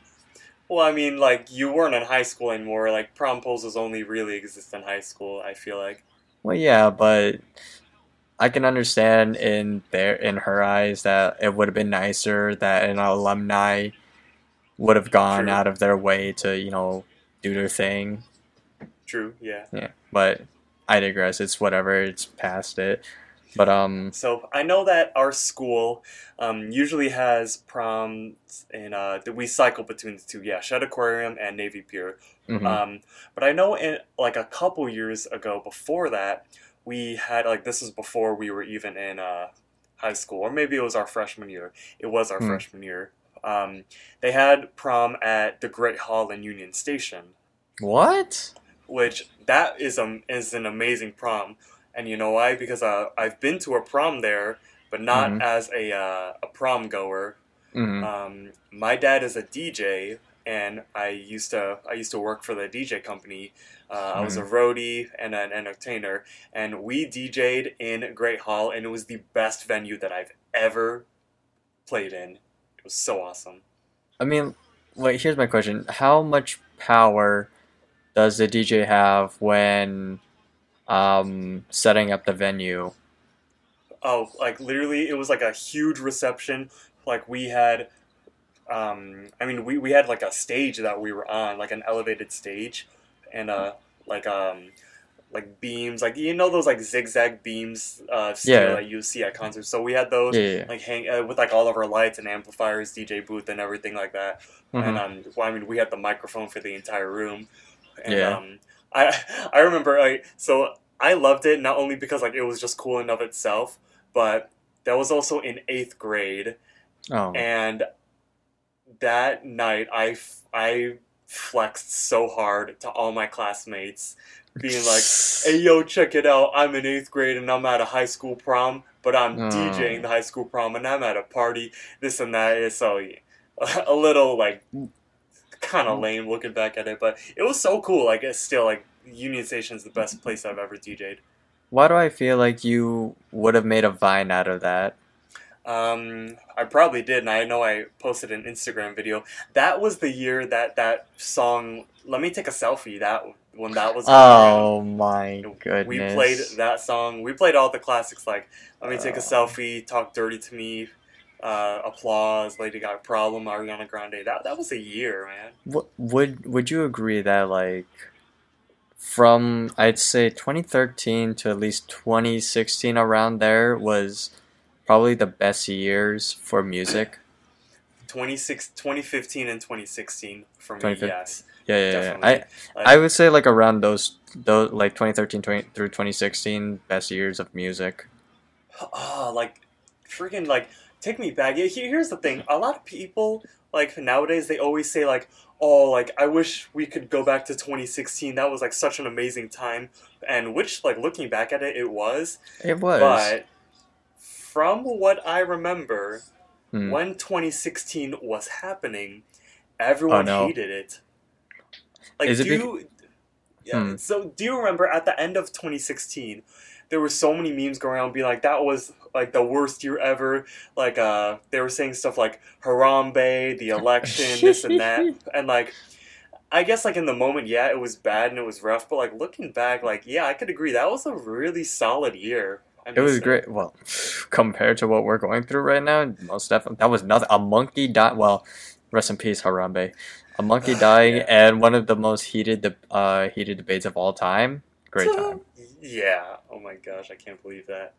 Well, I mean, like you weren't in high school anymore. Like prom proposals only really exist in high school. I feel like. Well, yeah, but I can understand in their in her eyes that it would have been nicer that an alumni would have gone True. out of their way to you know do their thing. True. Yeah. Yeah, but I digress. It's whatever. It's past it. But um, So I know that our school um, usually has proms, and uh, we cycle between the two. Yeah, Shedd Aquarium and Navy Pier. mhm. Um, but I know in like a couple years ago, before that, we had like this was before we were even in uh, high school, or maybe it was our freshman year. It was our Hmm. freshman year. Um, they had prom at the Great Hall in Union Station, what? Which that is um is an amazing prom. And you know why? Because uh, I've been to a prom there, but not Mhm. as a uh, a prom goer. Mhm. Um, my dad is a DJ, and I used to I used to work for the DJ company. Uh, I was a roadie and an entertainer, and we DJ'd in Great Hall, and it was the best venue that I've ever played in. It was so awesome. I mean, wait. Here's my question: How much power does the DJ have when um setting up the venue? Oh, like literally, it was like a huge reception. Like we had, um, I mean, we, we had like a stage that we were on, like an elevated stage, and uh, like um, like beams, like you know those like zigzag beams, uh, Yeah. that you see at concerts. So we had those. Yeah, yeah. Like hang uh, with like all of our lights and amplifiers, DJ booth, and everything like that. And Mhm. um, well, I mean, we had the microphone for the entire room. And, Yeah. Um, I *laughs* I remember like so I loved it not only because like it was just cool in of itself, but that was also in eighth grade, Oh, and that night I I flexed so hard to all my classmates, being like, *laughs* "Hey yo, check it out! I'm in eighth grade and I'm at a high school prom." But I'm Oh. DJing the high school prom and I'm at a party, this and that. So *laughs* a little like kind of lame looking back at it, but it was so cool. Like it's still like Union Station is the best place I've ever DJ'd. Why do I feel like you would have made a vine out of that? Um, I probably did, and I know I posted an Instagram video. That was the year that that song "Let Me Take a Selfie" that when that was. around. Oh my goodness! We played that song. We played all the classics like "Let Me Take a Oh. Selfie," "Talk Dirty to Me," uh, "Applause," "Lady Gaga," "Problem," Ariana Grande. That that was a year, man. W- would Would you agree that like from I'd say 2013 to at least 2016 around there was probably the best years for music? 26, 2015 and 2016 for me, 2015. yes. Yeah, yeah, yeah. I Like, I would say like around those those like 2013 20, through 2016 best years of music. oh, like freaking like take me back. Here's the thing. A lot of people like nowadays they always say like, "Oh, like I wish we could go back to 2016. That was like such an amazing time." And which like looking back at it, it was. It was. But from what I remember, Hmm. when 2016 was happening, everyone Oh, no. hated it. Like, Is it do bec- you, yeah, Hmm. so do you remember at the end of 2016, there were so many memes going around being like, that was like the worst year ever. Like, uh, they were saying stuff like Harambe, the election, this and that. *laughs* And like, I guess like in the moment, yeah, it was bad and it was rough, but like looking back, like, yeah, I could agree. That was a really solid year. I It was missed great. Well, compared to what we're going through right now, most definitely that was nothing. A monkey died. Well, Rest in peace, Harambe. A monkey *sighs* dying Yeah. and one of the most heated de- uh, heated debates of all time. Great *laughs* time. Yeah. Oh my gosh, I can't believe that.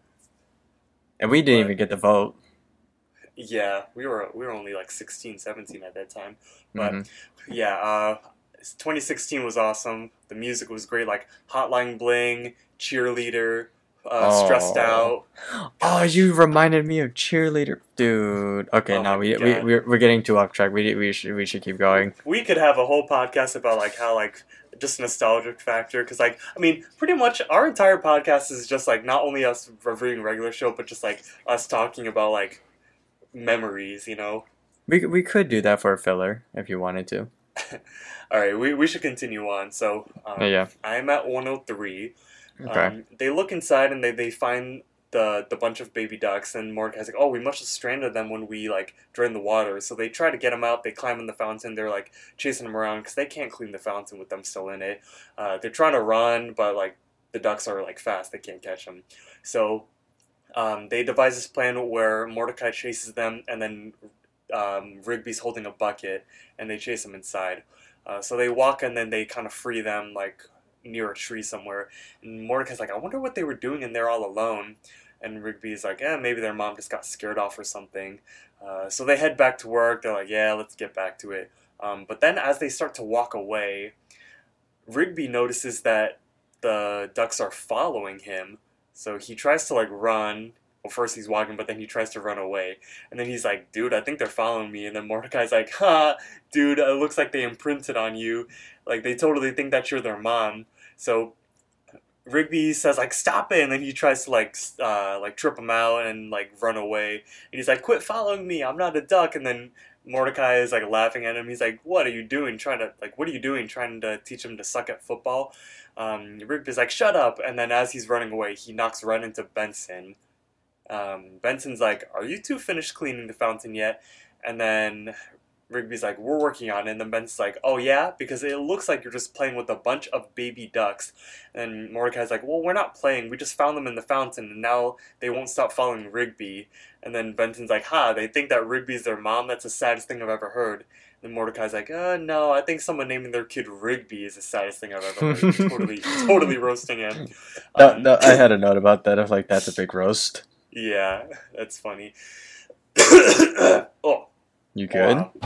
And we didn't But- even get the vote. Yeah, we were we were only like 16, 17 at that time. But Mhm. yeah, uh, 2016 was awesome. The music was great, like Hotline Bling, Cheerleader, uh, Stressed Oh. Out. Oh, you reminded me of cheerleader, dude. Okay, Oh no, my we, we we're, we're getting too off track. We we should we should keep going. We could have a whole podcast about like how like just nostalgic factor because like I mean pretty much our entire podcast is just like not only us reviewing regular show but just like us talking about like memories, you know. We we could do that for a filler if you wanted to. *laughs* All right, we, we should continue on. So um, yeah. I'm at 103. Okay. Um, they look inside and they, they find the the bunch of baby ducks and Mordecai's like, oh, we must have stranded them when we like drained the water. So they try to get them out. They climb in the fountain. They're like chasing them around because they can't clean the fountain with them still in it. Uh, they're trying to run, but like the ducks are like fast. They can't catch them. So um, they devise this plan where Mordecai chases them and then um, Rigby's holding a bucket and they chase him inside. Uh, so they walk and then they kind of free them like near a tree somewhere. And Mordecai's like, I wonder what they were doing in there all alone. And Rigby's like, eh, maybe their mom just got scared off or something. Uh, so they head back to work. They're like, yeah, let's get back to it. Um, but then as they start to walk away, Rigby notices that the ducks are following him. So he tries to like run. Well, first he's walking, but then he tries to run away. And then he's like, dude, I think they're following me. And then Mordecai's like, ha, dude, it looks like they imprinted on you. Like they totally think that you're their mom. So Rigby says like stop it, and then he tries to like uh, like trip him out and like run away. And he's like, quit following me, I'm not a duck. And then Mordecai is like laughing at him. He's like, what are you doing? Trying to like what are you doing? Trying to teach him to suck at football. Um, Rigby's like, shut up. And then as he's running away, he knocks right into Benson. Um, Benson's like, are you two finished cleaning the fountain yet? And then Rigby's like, we're working on it. And then Benson's like, oh yeah? Because it looks like you're just playing with a bunch of baby ducks. And Mordecai's like, well, we're not playing. We just found them in the fountain, and now they won't stop following Rigby. And then Benson's like, ha, they think that Rigby's their mom? That's the saddest thing I've ever heard. And Mordecai's like, uh, no, I think someone naming their kid Rigby is the saddest thing I've ever heard. totally, *laughs* totally roasting him. No, Um, no, I had a note about that. Of like that's a big roast. *laughs* Yeah, that's funny. *coughs* oh, You good? wow. *laughs*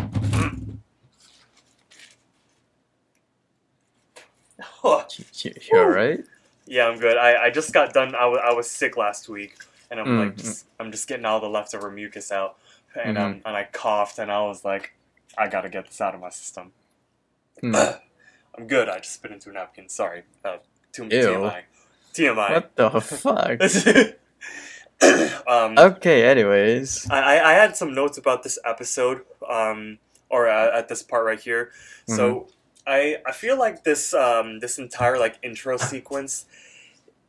Oh, You, you alright? Yeah, I'm good. I, I just got done. I was, I was sick last week, and I'm Mm, like, just, I'm just getting all the leftover mucus out, and Mm-hmm. um, and I coughed, and I was like, I gotta get this out of my system. Hmm. *clears throat* I'm good. I just spit into a napkin. Sorry. Uh, too Ew. TMI. TMI. What the *laughs* fuck? *laughs* *coughs* um, Okay. Anyways. I, I had some notes about this episode, um, or uh, at this part right here. So I I feel like this um, this entire like intro sequence,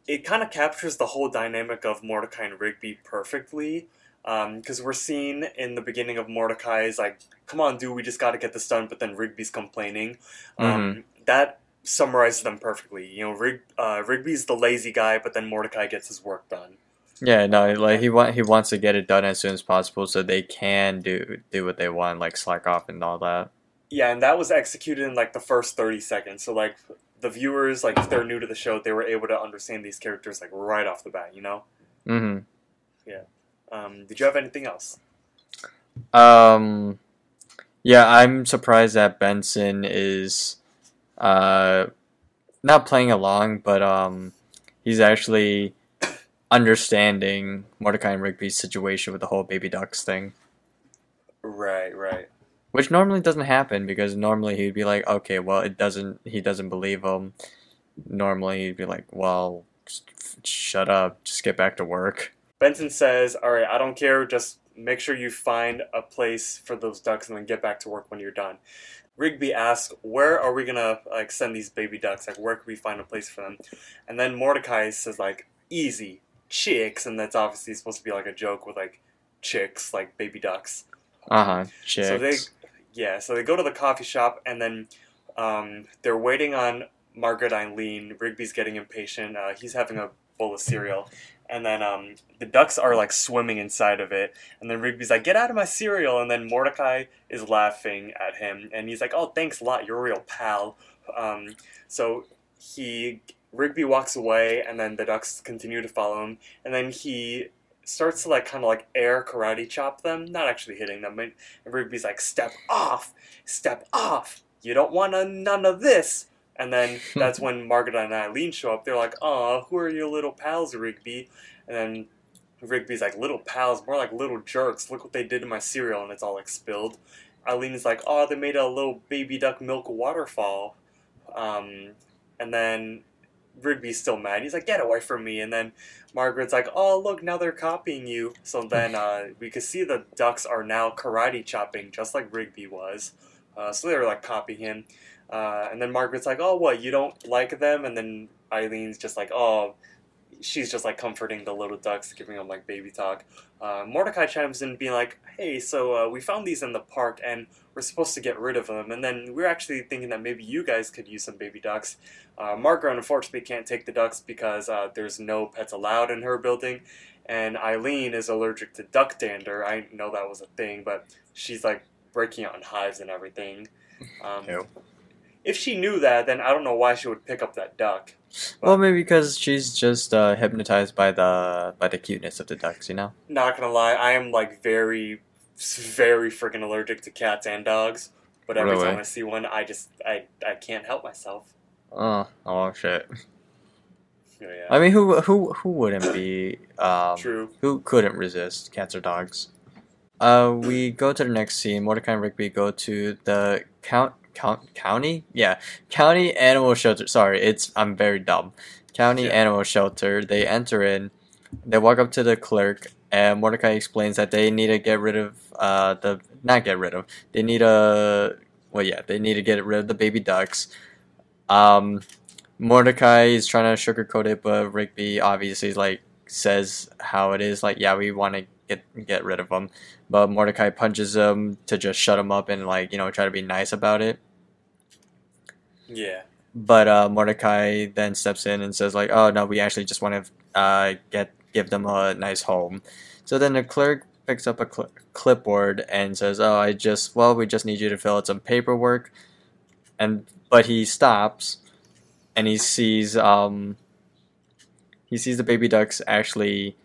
it kind of captures the whole dynamic of Mordecai and Rigby perfectly. Because we're seeing in the beginning of Mordecai's like, "Come on, dude, we just got to get this done," but then Rigby's complaining. Um, that summarizes them perfectly. You know, Rig, uh, Rigby's the lazy guy, but then Mordecai gets his work done. Yeah. No. Like he want he wants to get it done as soon as possible so they can do do what they want, like slack off and all that. Yeah, and that was executed in like the first 30 seconds. So like the viewers, like if they're new to the show, they were able to understand these characters like right off the bat, you know? Mm-hmm. Yeah. Um, did you have anything else? Um, yeah, I'm surprised that Benson is, uh, not playing along, but um, he's actually understanding Mordecai and Rigby's situation with the whole baby ducks thing, Right, right. which normally doesn't happen because normally he'd be like, okay, well, it doesn't. He doesn't believe him. Normally he'd be like, well, shut up, just get back to work. Benson says, "All right, I don't care. Just make sure you find a place for those ducks and then get back to work when you're done." Rigby asks, "Where are we gonna like send these baby ducks? Like, where can we find a place for them?" And then Mordecai says, "Like, easy, chicks," and that's obviously supposed to be like a joke with like chicks, like baby ducks. Uh huh. Chicks. So they, yeah, so they go to the coffee shop and then um, they're waiting on Margaret Eileen. Rigby's getting impatient. Uh, he's having a bowl of cereal, and then um, the ducks are like swimming inside of it. And then Rigby's like, "Get out of my cereal!" And then Mordecai is laughing at him, and he's like, "Oh, thanks a lot. You're a real pal." Um, so he Rigby walks away, and then the ducks continue to follow him, and then he starts to like kind of like air karate chop them, not actually hitting them. And Rigby's like, "Step off, step off. You don't want none of this." And then *laughs* that's when Margaret and Eileen show up. They're like, "Aw, who are your little pals, Rigby?" And then Rigby's like, "Little pals, more like little jerks. Look what they did to my cereal," and it's all like spilled. Eileen's like, "Oh, they made a little baby duck milk waterfall." Um, and then Rigby's still mad. He's like, "Get away from me!" And then Margaret's like, "Oh, look, now they're copying you." So then *laughs* uh, we can see the ducks are now karate chopping, just like Rigby was. Uh, so they're like copying him. Uh, and then Margaret's like, "Oh, what? You don't like them?" And then Eileen's just like, "Oh." She's just like comforting the little ducks, giving them like baby talk. Uh, Mordecai chimes in, being like, "Hey, so uh, we found these in the park, and we're supposed to get rid of them. And then we're actually thinking that maybe you guys could use some baby ducks. Uh, Margaret unfortunately can't take the ducks because uh, there's no pets allowed in her building, and Eileen is allergic to duck dander. I know that was a thing, but she's like breaking out in hives and everything. Um, Ew. If she knew that, then I don't know why she would pick up that duck. Well, maybe because she's just uh, hypnotized by the by the cuteness of the ducks, you know. Not gonna lie, I am like very, very freaking allergic to cats and dogs. But every Really? time I see one, I just I I can't help myself. Oh, oh shit. Yeah, I mean, who who who wouldn't be? Um, true. who couldn't resist cats or dogs? Uh, we go to the next scene. Mordecai and Rigby go to the count county. Yeah, county animal shelter. Sorry, it's I'm very dumb. County Yeah. animal shelter. They enter in. They walk up to the clerk, and Mordecai explains that they need to get rid of uh the not get rid of. They need a well, yeah, they need to get rid of the baby ducks. Um, Mordecai is trying to sugarcoat it, but Rigby obviously like says how it is. Like, yeah, we want to get get rid of them, but Mordecai punches him to just shut him up and like you know try to be nice about it. Yeah. But uh, Mordecai then steps in and says like, "Oh no, we actually just want to uh, get give them a nice home." So then the clerk picks up a cl- clipboard and says, "Oh, I just well, we just need you to fill out some paperwork." And but he stops, and he sees um he sees the baby ducks actually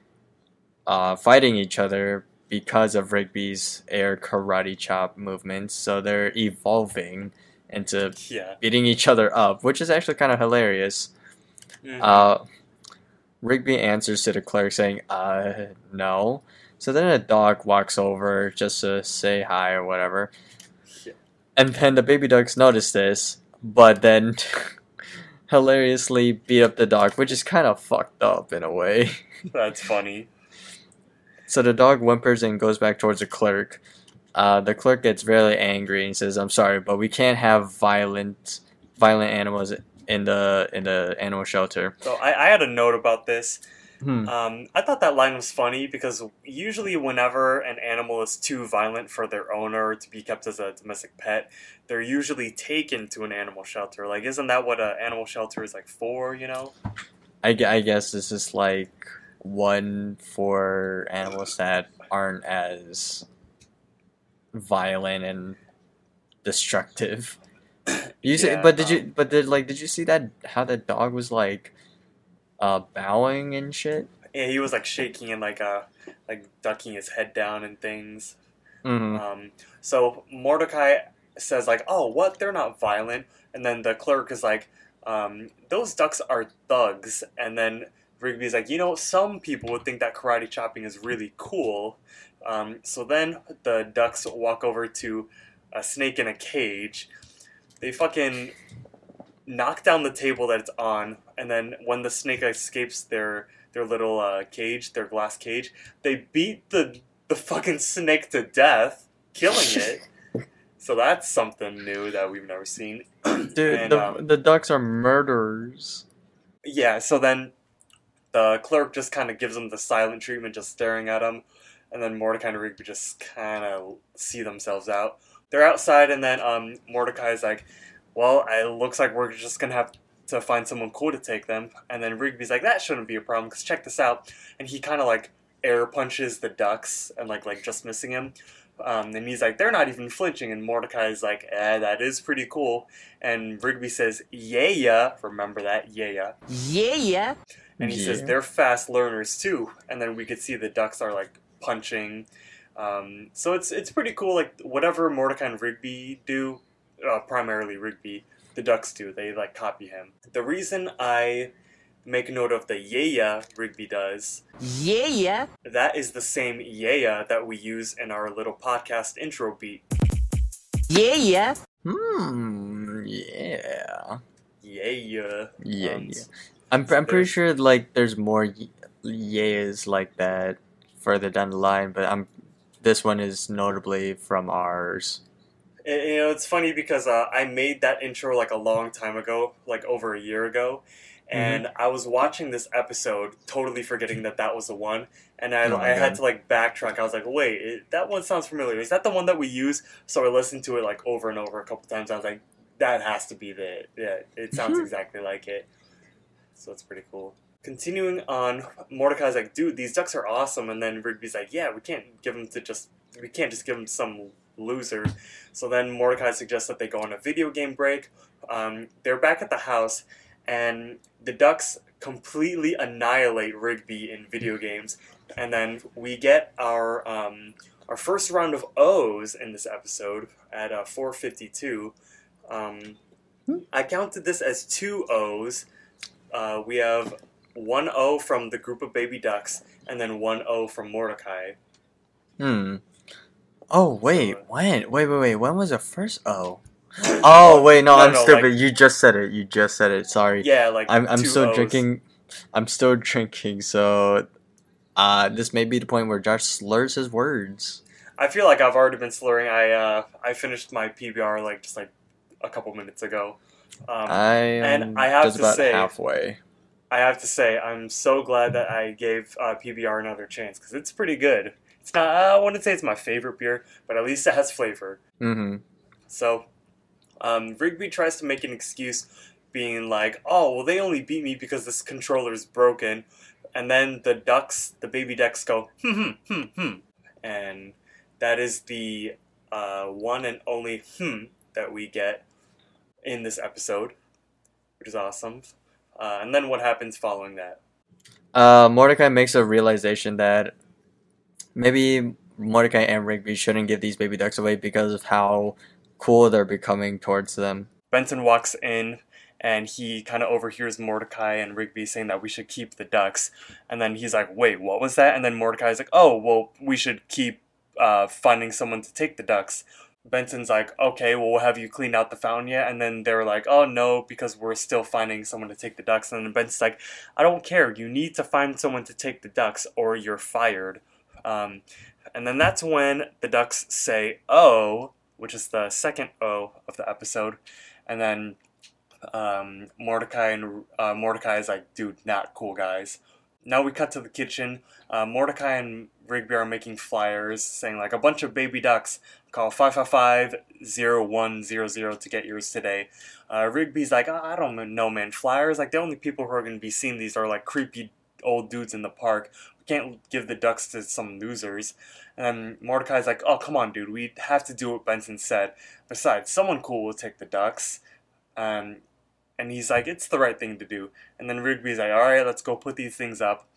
uh, fighting each other because of Rigby's air karate chop movements. So they're evolving into Yeah. beating each other up, which is actually kind of hilarious. Mhm. Uh, Rigby answers to the clerk saying, uh, no. So then a dog walks over just to say hi or whatever. Yeah. And then the baby ducks notice this, but then *laughs* hilariously beat up the dog, which is kind of fucked up in a way. *laughs* That's funny. So the dog whimpers and goes back towards the clerk. Uh, the clerk gets really angry and says, "I'm sorry, but we can't have violent, violent animals in the in the animal shelter." So I, I had a note about this. Hmm. Um, I thought that line was funny because usually, whenever an animal is too violent for their owner to be kept as a domestic pet, they're usually taken to an animal shelter. Like, isn't that what an animal shelter is like for? You know? I, I guess this is like one for animals that aren't as violent and destructive. You see, Yeah, but did you? um, But did like did you see that how the dog was like, uh, bowing and shit? Yeah, he was like shaking and like uh, like ducking his head down and things. hmm Um, so Mordecai says like, "Oh, what? They're not violent." And then the clerk is like, um, "Those ducks are thugs." And then Rigby's like, "You know, some people would think that karate chopping is really cool." Um, so then the ducks walk over to a snake in a cage. They fucking knock down the table that it's on, and then when the snake escapes their their little uh, cage, their glass cage, they beat the the fucking snake to death, killing it. *laughs* so that's something new that we've never seen. Dude, And, the um, the ducks are murderers. Yeah, so then the clerk just kind of gives them the silent treatment, just staring at them, and then Mordecai and Rigby just kind of see themselves out. They're outside, and then um, Mordecai's like, "Well, it looks like we're just gonna have to find someone cool to take them. And then Rigby's like, that shouldn't be a problem because check this out. And he kind of like air punches the ducks and like like just missing him. Um, and he's like, they're not even flinching. And Mordecai's like, eh, that is pretty cool. And Rigby says, yeah, yeah. Remember that, yeah, yeah. Yeah, yeah. And he says they're fast learners too. And then we could see the ducks are like punching. Um, so it's it's pretty cool. Like whatever Mordecai and Rigby do, uh, primarily Rigby, the ducks do. They like copy him. The reason I make note of the yeah yeah Rigby does Yeah, yeah. that is the same yeah yeah that we use in our little podcast intro beat. Yeah, yeah. Hmm. Yeah. Yeah yeah. Yeah. Um, yeah. I'm I'm pretty sure like there's more y- yays like that further down the line, but I'm this one is notably from ours. And, you know, it's funny because uh, I made that intro like a long time ago, like over a year ago, and I was watching this episode, totally forgetting that that was the one, and I, Oh I had to like backtrack. I was like, wait, it, that one sounds familiar. Is that the one that we use? So I listened to it like over and over a couple times. I was like, that has to be the yeah. It sounds exactly like it. So it's pretty cool. Continuing on, Mordecai's like, dude, these ducks are awesome, and then Rigby's like, yeah, we can't give them to just we can't just give them some loser. So then Mordecai suggests that they go on a video game break. Um, they're back at the house, and the Ducks completely annihilate Rigby in video games. And then we get our um, our first round of O's in this episode at uh, 452. Um, I counted this as two O's. Uh, we have one O from the group of baby ducks, and then one O from Mordecai. Hmm. Oh wait, uh, when? Wait, wait, wait. When was the first O? Oh wait, no, No, I'm no, stupid. like- you just said it. You just said it. Sorry. Yeah, like I'm I'm still O's. drinking. I'm still drinking. So, uh, this may be the point where Josh slurs his words. I feel like I've already been slurring. I uh, I finished my PBR like just like a couple minutes ago. Um, I am and I have just to about say- halfway. I have to say I'm so glad that I gave uh, PBR another chance because it's pretty good. It's not. I wouldn't say it's my favorite beer, but at least it has flavor. Mm-hmm. So, um, Rigby tries to make an excuse, being like, "Oh, well, they only beat me because this controller is broken," and then the ducks, the baby ducks, go, "Hmm, hmm, hmm, hmm," and that is the uh, one and only "hmm" that we get in this episode, which is awesome. Uh, and then what happens following that? Uh, Mordecai makes a realization that maybe Mordecai and Rigby shouldn't give these baby ducks away because of how cool they're becoming towards them. Benson walks in and he kind of overhears Mordecai and Rigby saying that we should keep the ducks. And then he's like, wait, what was that? And then Mordecai's like, oh, well, we should keep uh, finding someone to take the ducks. Benson's like, okay, well, we'll have you clean out the fountain yet? And then they're like, oh, no, because we're still finding someone to take the ducks. And then Benson's like, I don't care. You need to find someone to take the ducks or you're fired. Um, and then that's when the ducks say, oh, which is the second O of the episode. And then um, Mordecai and uh, Mordecai is like, dude, not cool, guys. Now we cut to the kitchen. Uh, Mordecai and Rigby are making flyers saying like a bunch of baby ducks. Call 555-0100 to get yours today. Uh, Rigby's like, "Ah, I don't know, man. Flyers like the only people who are going to be seeing these are like creepy old dudes in the park. We can't give the ducks to some losers. And Mordecai's like, oh, come on, dude. We have to do what Benson said. Besides, someone cool will take the ducks. Um, and he's like, it's the right thing to do. And then Rigby's like, all right, let's go put these things up.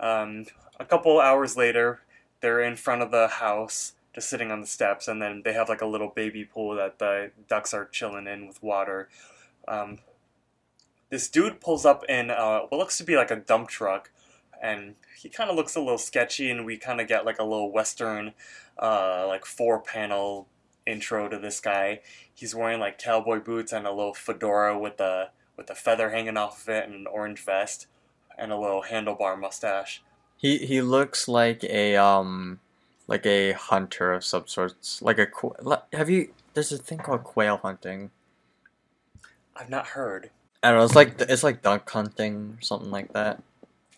Um, a couple hours later, they're in front of the house, just sitting on the steps, and then they have like a little baby pool that the ducks are chilling in with water. Um, this dude pulls up in uh, what looks to be like a dump truck, and he kind of looks a little sketchy, and we kind of get like a little western, uh, like four panel intro to this guy. He's wearing like cowboy boots and a little fedora with a with a feather hanging off of it, and an orange vest, and a little handlebar mustache. He he looks like a um like a hunter of some sorts. Like a qu- have you? There's a thing called quail hunting. I've not heard. I don't know. It's like it's like duck hunting, or something like that.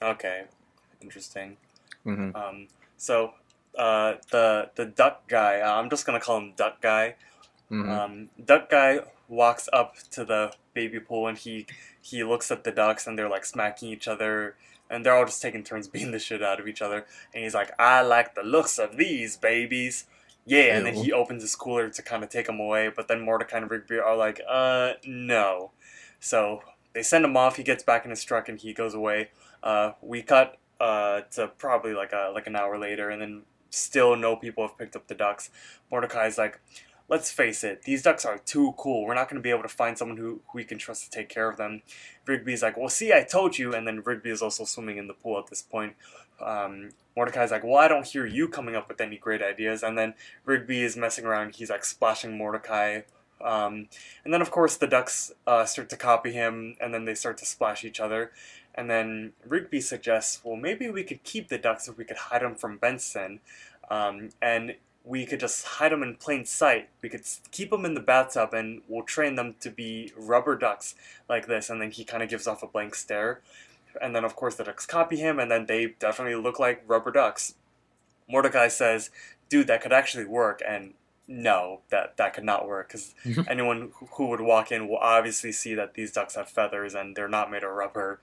Okay, interesting. hmm Um, so uh, the the duck guy, uh, I'm just gonna call him Duck Guy. hmm Um, Duck Guy walks up to the baby pool and he he looks at the ducks and they're like smacking each other and they're all just taking turns *laughs* beating the shit out of each other. And he's like, I like the looks of these babies. Yeah, and then he opens his cooler to kind of take them away, but then Mordecai and Rigby are like, uh, no. So they send him off. He gets back in his truck and he goes away. Uh, we cut uh, to probably like a like an hour later, and then still no people have picked up the ducks. Mordecai's like, let's face it, these ducks are too cool. We're not going to be able to find someone who, who we can trust to take care of them. Rigby's like, well, see, I told you. And then Rigby is also swimming in the pool at this point. Um, Mordecai's like, well, I don't hear you coming up with any great ideas. And then Rigby is messing around. He's like splashing Mordecai. Um, and then, of course, the ducks uh, start to copy him, and then they start to splash each other. And then Rigby suggests, well, maybe we could keep the ducks if we could hide them from Benson. Um, and we could just hide them in plain sight. We could keep them in the bathtub and we'll train them to be rubber ducks like this. And then he kind of gives off a blank stare. And then, of course, the ducks copy him, and then they definitely look like rubber ducks. Mordecai says, dude, that could actually work. And no, that, that could not work because *laughs* anyone who- who would walk in will obviously see that these ducks have feathers and they're not made of rubber.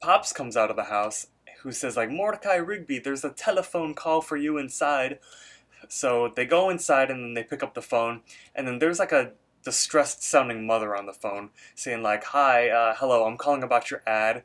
Pops comes out of the house who says like Mordecai Rigby, there's a telephone call for you inside. So they go inside and then they pick up the phone and then there's like a distressed sounding mother on the phone saying like, "Hi, uh, hello, I'm calling about your ad.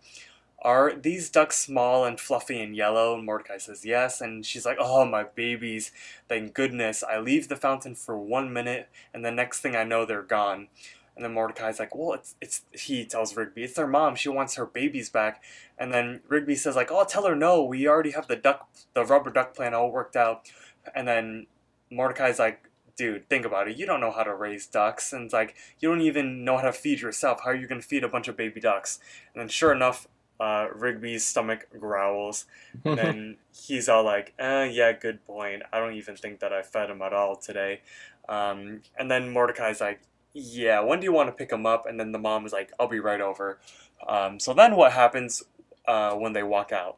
Are these ducks small and fluffy and yellow?" And Mordecai says yes, and she's like, "Oh my babies, thank goodness! I leave the fountain for one minute, and the next thing I know, they're gone." And then Mordecai's like, "Well, it's it's." He tells Rigby, "It's their mom. She wants her babies back." And then Rigby says, "Like, oh, tell her no. We already have the duck, the rubber duck plan all worked out." And then Mordecai's like, "Dude, think about it. You don't know how to raise ducks, and it's like you don't even know how to feed yourself. How are you gonna feed a bunch of baby ducks?" And then, sure enough, uh, Rigby's stomach growls, and then *laughs* he's all like, eh, yeah, good point. I don't even think that I fed him at all today. Um, and then Mordecai's like, yeah, when do you want to pick him up? And then the mom is like, I'll be right over. Um, so then what happens uh, when they walk out?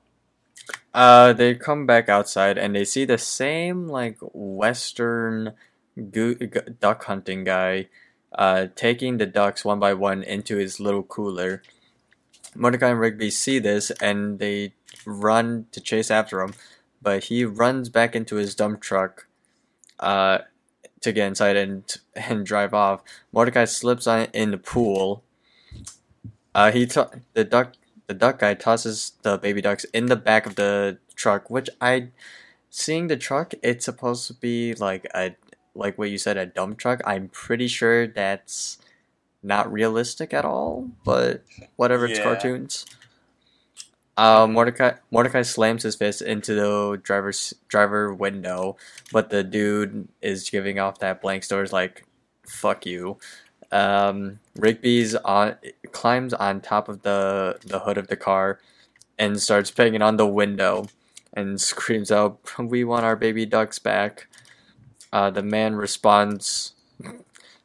Uh, they come back outside and they see the same like Western goo- g- duck hunting guy, uh, taking the ducks one by one into his little cooler. Mordecai and Rigby see this and they run to chase after him, but he runs back into his dump truck, uh, to get inside and and drive off. Mordecai slips on in the pool. Uh, he to- the duck the duck guy tosses the baby ducks in the back of the truck, which I seeing the truck, it's supposed to be like a like what you said, a dump truck. I'm pretty sure that's not realistic at all, but whatever it's Yeah. cartoons. Uh, Mordecai Mordecai slams his fist into the driver's driver window, but the dude is giving off that blank stare, is like, "Fuck you." Um, Rigby's on climbs on top of the the hood of the car, and starts banging on the window, and screams out, "We want our baby ducks back!" Uh, the man responds.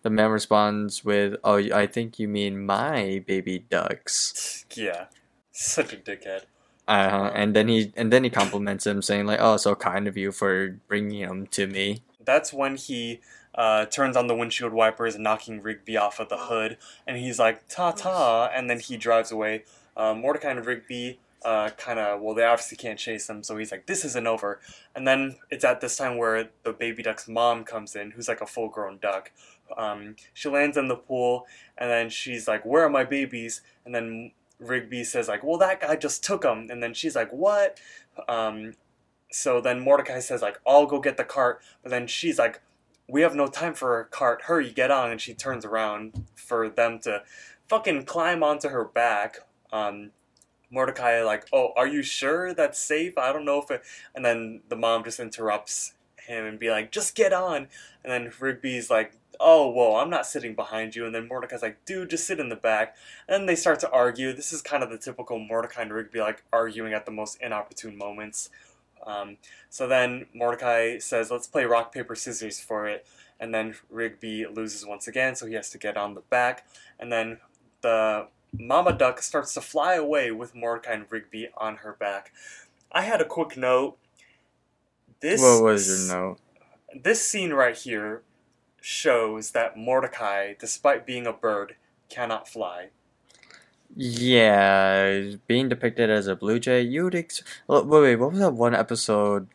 The man responds with, "Oh, I think you mean my baby ducks." *laughs* Yeah, such a dickhead. Uh, and then he and then he compliments him, saying like, "Oh, so kind of you for bringing him to me." That's when he uh, turns on the windshield wipers, knocking Rigby off of the hood, and he's like, ta ta, and then he drives away. Uh, Mordecai and Rigby uh, kind of, well, they obviously can't chase him, so he's like, this isn't over. And then it's at this time where the baby duck's mom comes in, who's like a full grown duck. Um, she lands in the pool, and then she's like, where are my babies? And then Rigby says like, well, that guy just took them. And then she's like, what? Um, so then Mordecai says like, I'll go get the cart. But then she's like, we have no time for a cart. Hurry, get on. And she turns around for them to fucking climb onto her back. Um, Mordecai like, oh, are you sure that's safe? I don't know if it. And then the mom just interrupts him and be like, just get on. And then Rigby's like, oh, whoa, I'm not sitting behind you. And then Mordecai's like, dude, just sit in the back. And they start to argue. This is kind of the typical Mordecai and Rigby like arguing at the most inopportune moments. Um, so then Mordecai says, let's play rock, paper, scissors for it. And then Rigby loses once again, so he has to get on the back. And then the Mama Duck starts to fly away with Mordecai and Rigby on her back. I had a quick note. This what was your note? this scene right here shows that Mordecai, despite being a bird, cannot fly. Yeah, being depicted as a blue jay, you'd ex- wait, wait, what was that one episode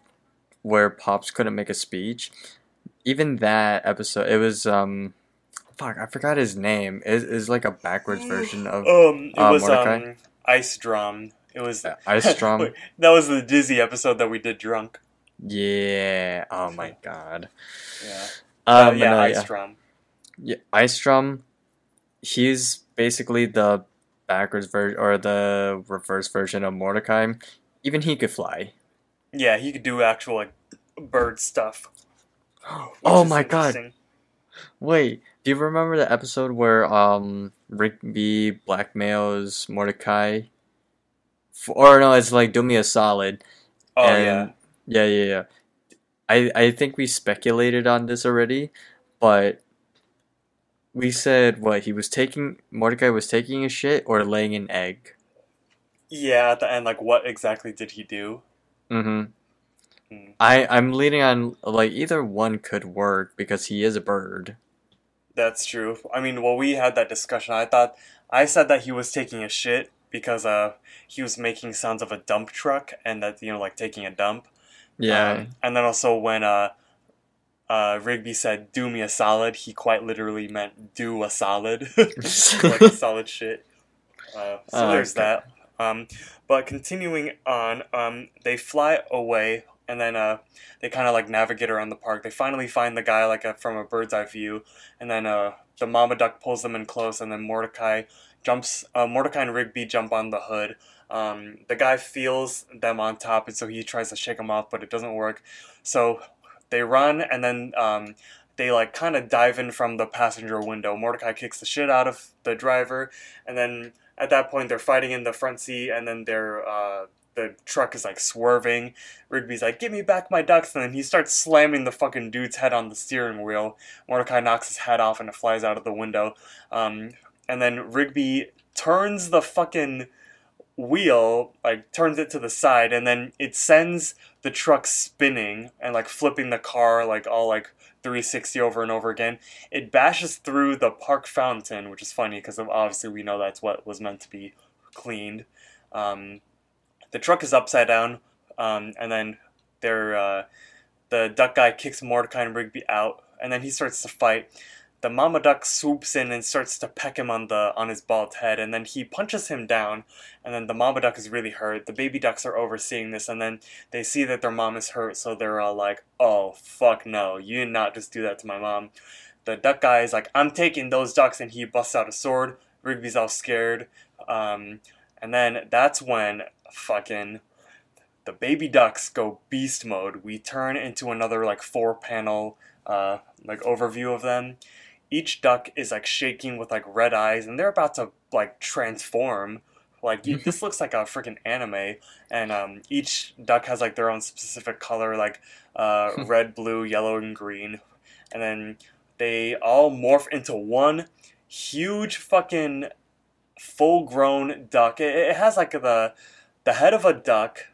where Pops couldn't make a speech? Even that episode, it was um, fuck, I forgot his name. It is like a backwards version of Um, it Uh, was Mordecai? um, Ice Drum. It was Ice Drum. Wait, *laughs* that was the Dizzy episode that we did drunk. Yeah. Oh my god. Yeah, Um, Uh, yeah, no, Ice yeah. Drum. Yeah, Ice Drum, he's basically the backwards version or the reverse version of Mordecai. Even he could fly. Yeah, he could do actual like bird stuff. *gasps* Oh my god. Wait, do you remember the episode where um Rigby blackmails Mordecai? F or no, it's like do me a solid. Oh and, yeah. yeah, yeah, yeah. I I think we speculated on this already, but we said what he was taking Mordecai was taking a shit or laying an egg. Yeah, at the end, like what exactly did he do? Mm-hmm. Hmm. I I'm leaning on like either one could work because he is a bird. That's true. I mean, well, we had that discussion. I thought I said that he was taking a shit because uh he was making sounds of a dump truck and that you know like taking a dump. Yeah. Um, and then also when uh uh Rigby said "do me a solid," he quite literally meant "do a solid," *laughs* *laughs* like a solid shit. Uh, so Oh, there's okay. that. Um, but continuing on, um, they fly away, and then uh, they kind of like navigate around the park. They finally find the guy like a, from a bird's eye view, and then uh, the mama duck pulls them in close, and then Mordecai jumps. Uh, Mordecai and Rigby jump on the hood. Um, the guy feels them on top, and so he tries to shake them off, but it doesn't work. So they run, and then um, they like kind of dive in from the passenger window. Mordecai kicks the shit out of the driver, and then at that point they're fighting in the front seat, and then they're uh, the truck is like swerving. Rigby's like, "Give me back my ducks!" And then he starts slamming the fucking dude's head on the steering wheel. Mordecai knocks his head off, and it flies out of the window. Um, and then Rigby turns the fucking wheel, like turns it to the side, and then it sends the truck spinning and like flipping the car like all like 360 over and over again. It bashes through the park fountain, which is funny because obviously we know that's what was meant to be cleaned. Um, the truck is upside down, um, and then they're, uh, the duck guy kicks Mordecai and Rigby out, and then he starts to fight. The mama duck swoops in and starts to peck him on the on his bald head, and then he punches him down. And then the mama duck is really hurt. The baby ducks are overseeing this, and then they see that their mom is hurt, so they're all like, "Oh fuck no, you did not just do that to my mom." The duck guy is like, "I'm taking those ducks," and he busts out a sword. Rigby's all scared, um, and then that's when fucking the baby ducks go beast mode. We turn into another like four panel uh, like overview of them. Each duck is like shaking with like red eyes, and they're about to like transform. Like this *laughs* looks like a freaking anime, and um, each duck has like their own specific color, like uh, *laughs* red, blue, yellow, and green, and then they all morph into one huge fucking full-grown duck. It, it has like the the head of a duck,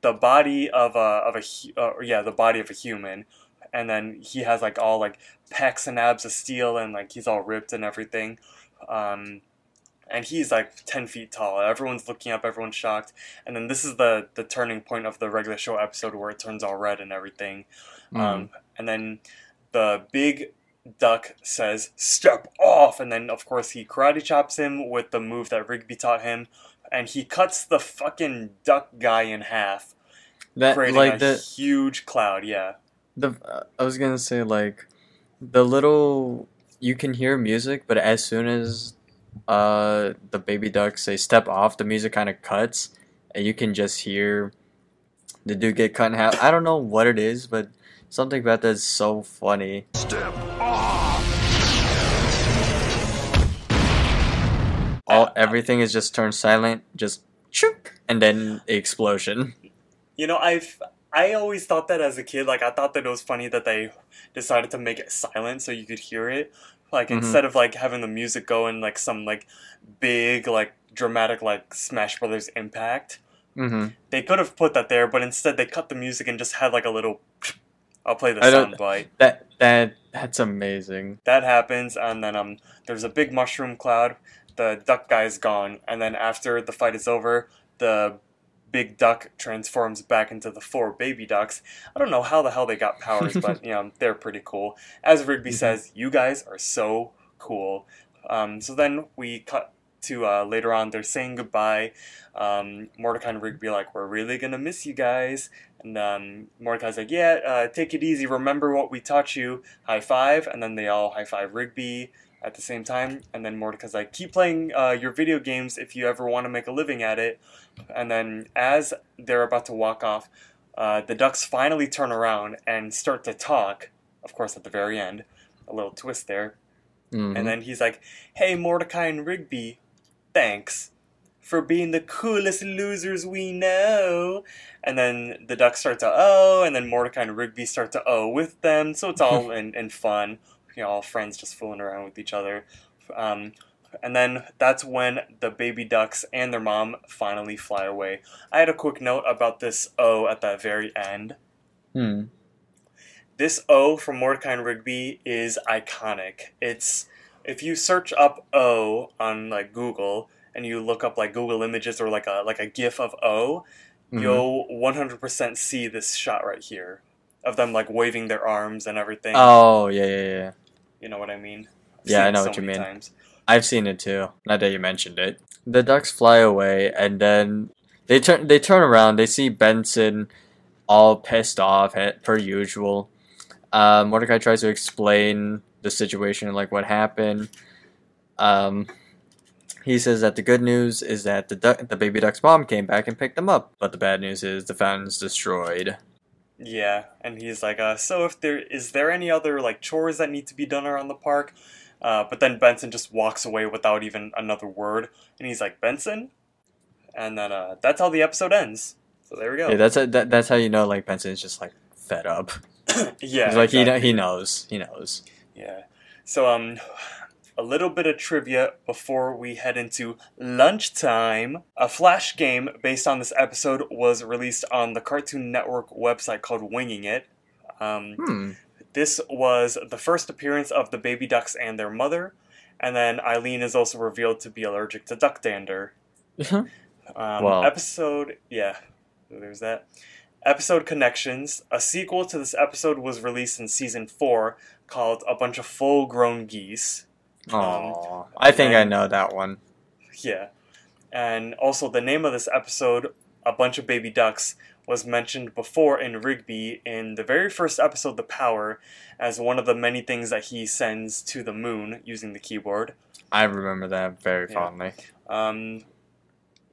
the body of a of a uh, yeah, the body of a human, and then he has like all like pecs and abs of steel, and like he's all ripped and everything. Um, and he's like 10 feet tall. Everyone's looking up, everyone's shocked. And then this is the the turning point of the regular show episode where it turns all red and everything. Um, and then the big duck says, Step off! And then, of course, he karate chops him with the move that Rigby taught him. And he cuts the fucking duck guy in half, that creating like a the huge cloud. Yeah. The uh, I was gonna say like the little you can hear music, but as soon as uh the baby ducks say step off, the music kind of cuts, and you can just hear the dude get cut in half. I don't know what it is, but something about that is so funny. Step off. All everything is just turned silent, just chook, and then explosion. You know, I've I always thought that as a kid. Like I thought that it was funny that they decided to make it silent so you could hear it. Like Mhm. instead of like having the music go in like some like big like dramatic like Smash Brothers impact, hmm they could have put that there, but instead they cut the music and just had like a little. *sniffs* I'll play the I sound bite. That that That's amazing. that happens, and then um, there's a big mushroom cloud. The duck guy's gone, and then after the fight is over, the big duck transforms back into the four baby ducks. I don't know how the hell they got powers, but *laughs* you know they're pretty cool. As Rigby Mhm. says, "You guys are so cool." Um, so then we cut to uh, later on. They're saying goodbye. Um, Mordecai and Rigby are like, "We're really gonna miss you guys." And um, Mordecai's like, "Yeah, uh, take it easy. Remember what we taught you." High five, and then they all high five Rigby at the same time. And then Mordecai's like, "Keep playing uh, your video games if you ever want to make a living at it." And then as they're about to walk off, uh, the ducks finally turn around and start to talk. Of course, at the very end, a little twist there. Mhm. And then he's like, "Hey, Mordecai and Rigby, thanks for being the coolest losers we know." And then the ducks start to oh, and then Mordecai and Rigby start to oh with them. So it's all *laughs* in, in fun. You know, all friends just fooling around with each other. Um, and then that's when the baby ducks and their mom finally fly away. I had a quick note about this O at the very end. Hmm. This O from Mordecai and Rigby is iconic. It's if you search up O on like Google and you look up like Google Images or like a like a GIF of O, Mhm. you'll 100% see this shot right here of them like waving their arms and everything. Oh yeah, yeah, yeah. You know what I mean? I've Yeah, I know so what you mean. Times. I've seen it too. Not that you mentioned it. The ducks fly away, and then they turn. They turn around. They see Benson, all pissed off eh, per usual. Uh, Mordecai tries to explain the situation, like what happened. Um, he says that the good news is that the duck, the baby duck's mom came back and picked them up, but the bad news is the fountain's destroyed. Yeah, and he's like, uh, so if there is there any other like chores that need to be done around the park? Uh, but then Benson just walks away without even another word, and he's like, Benson, and then uh, that's how the episode ends. So there we go. Yeah, that's that, that's how you know like Benson's just like fed up. *coughs* yeah, He's like he he knows he knows. Yeah. So um a little bit of trivia before we head into lunchtime. A flash game based on this episode was released on the Cartoon Network website called Winging It. Um, Hmm. this was the first appearance of the baby ducks and their mother, and then Eileen is also revealed to be allergic to duck dander. Um, Wow. Episode, yeah, there's that. Episode Connections. A sequel to this episode was released in season four called A Bunch of Full Grown Geese. Aw. I think I know that one. Yeah. And also, the name of this episode, A Bunch of Baby Ducks, was mentioned before in Rigby in the very first episode, The Power, as one of the many things that he sends to the moon using the keyboard. I remember that very Yeah. fondly. Um,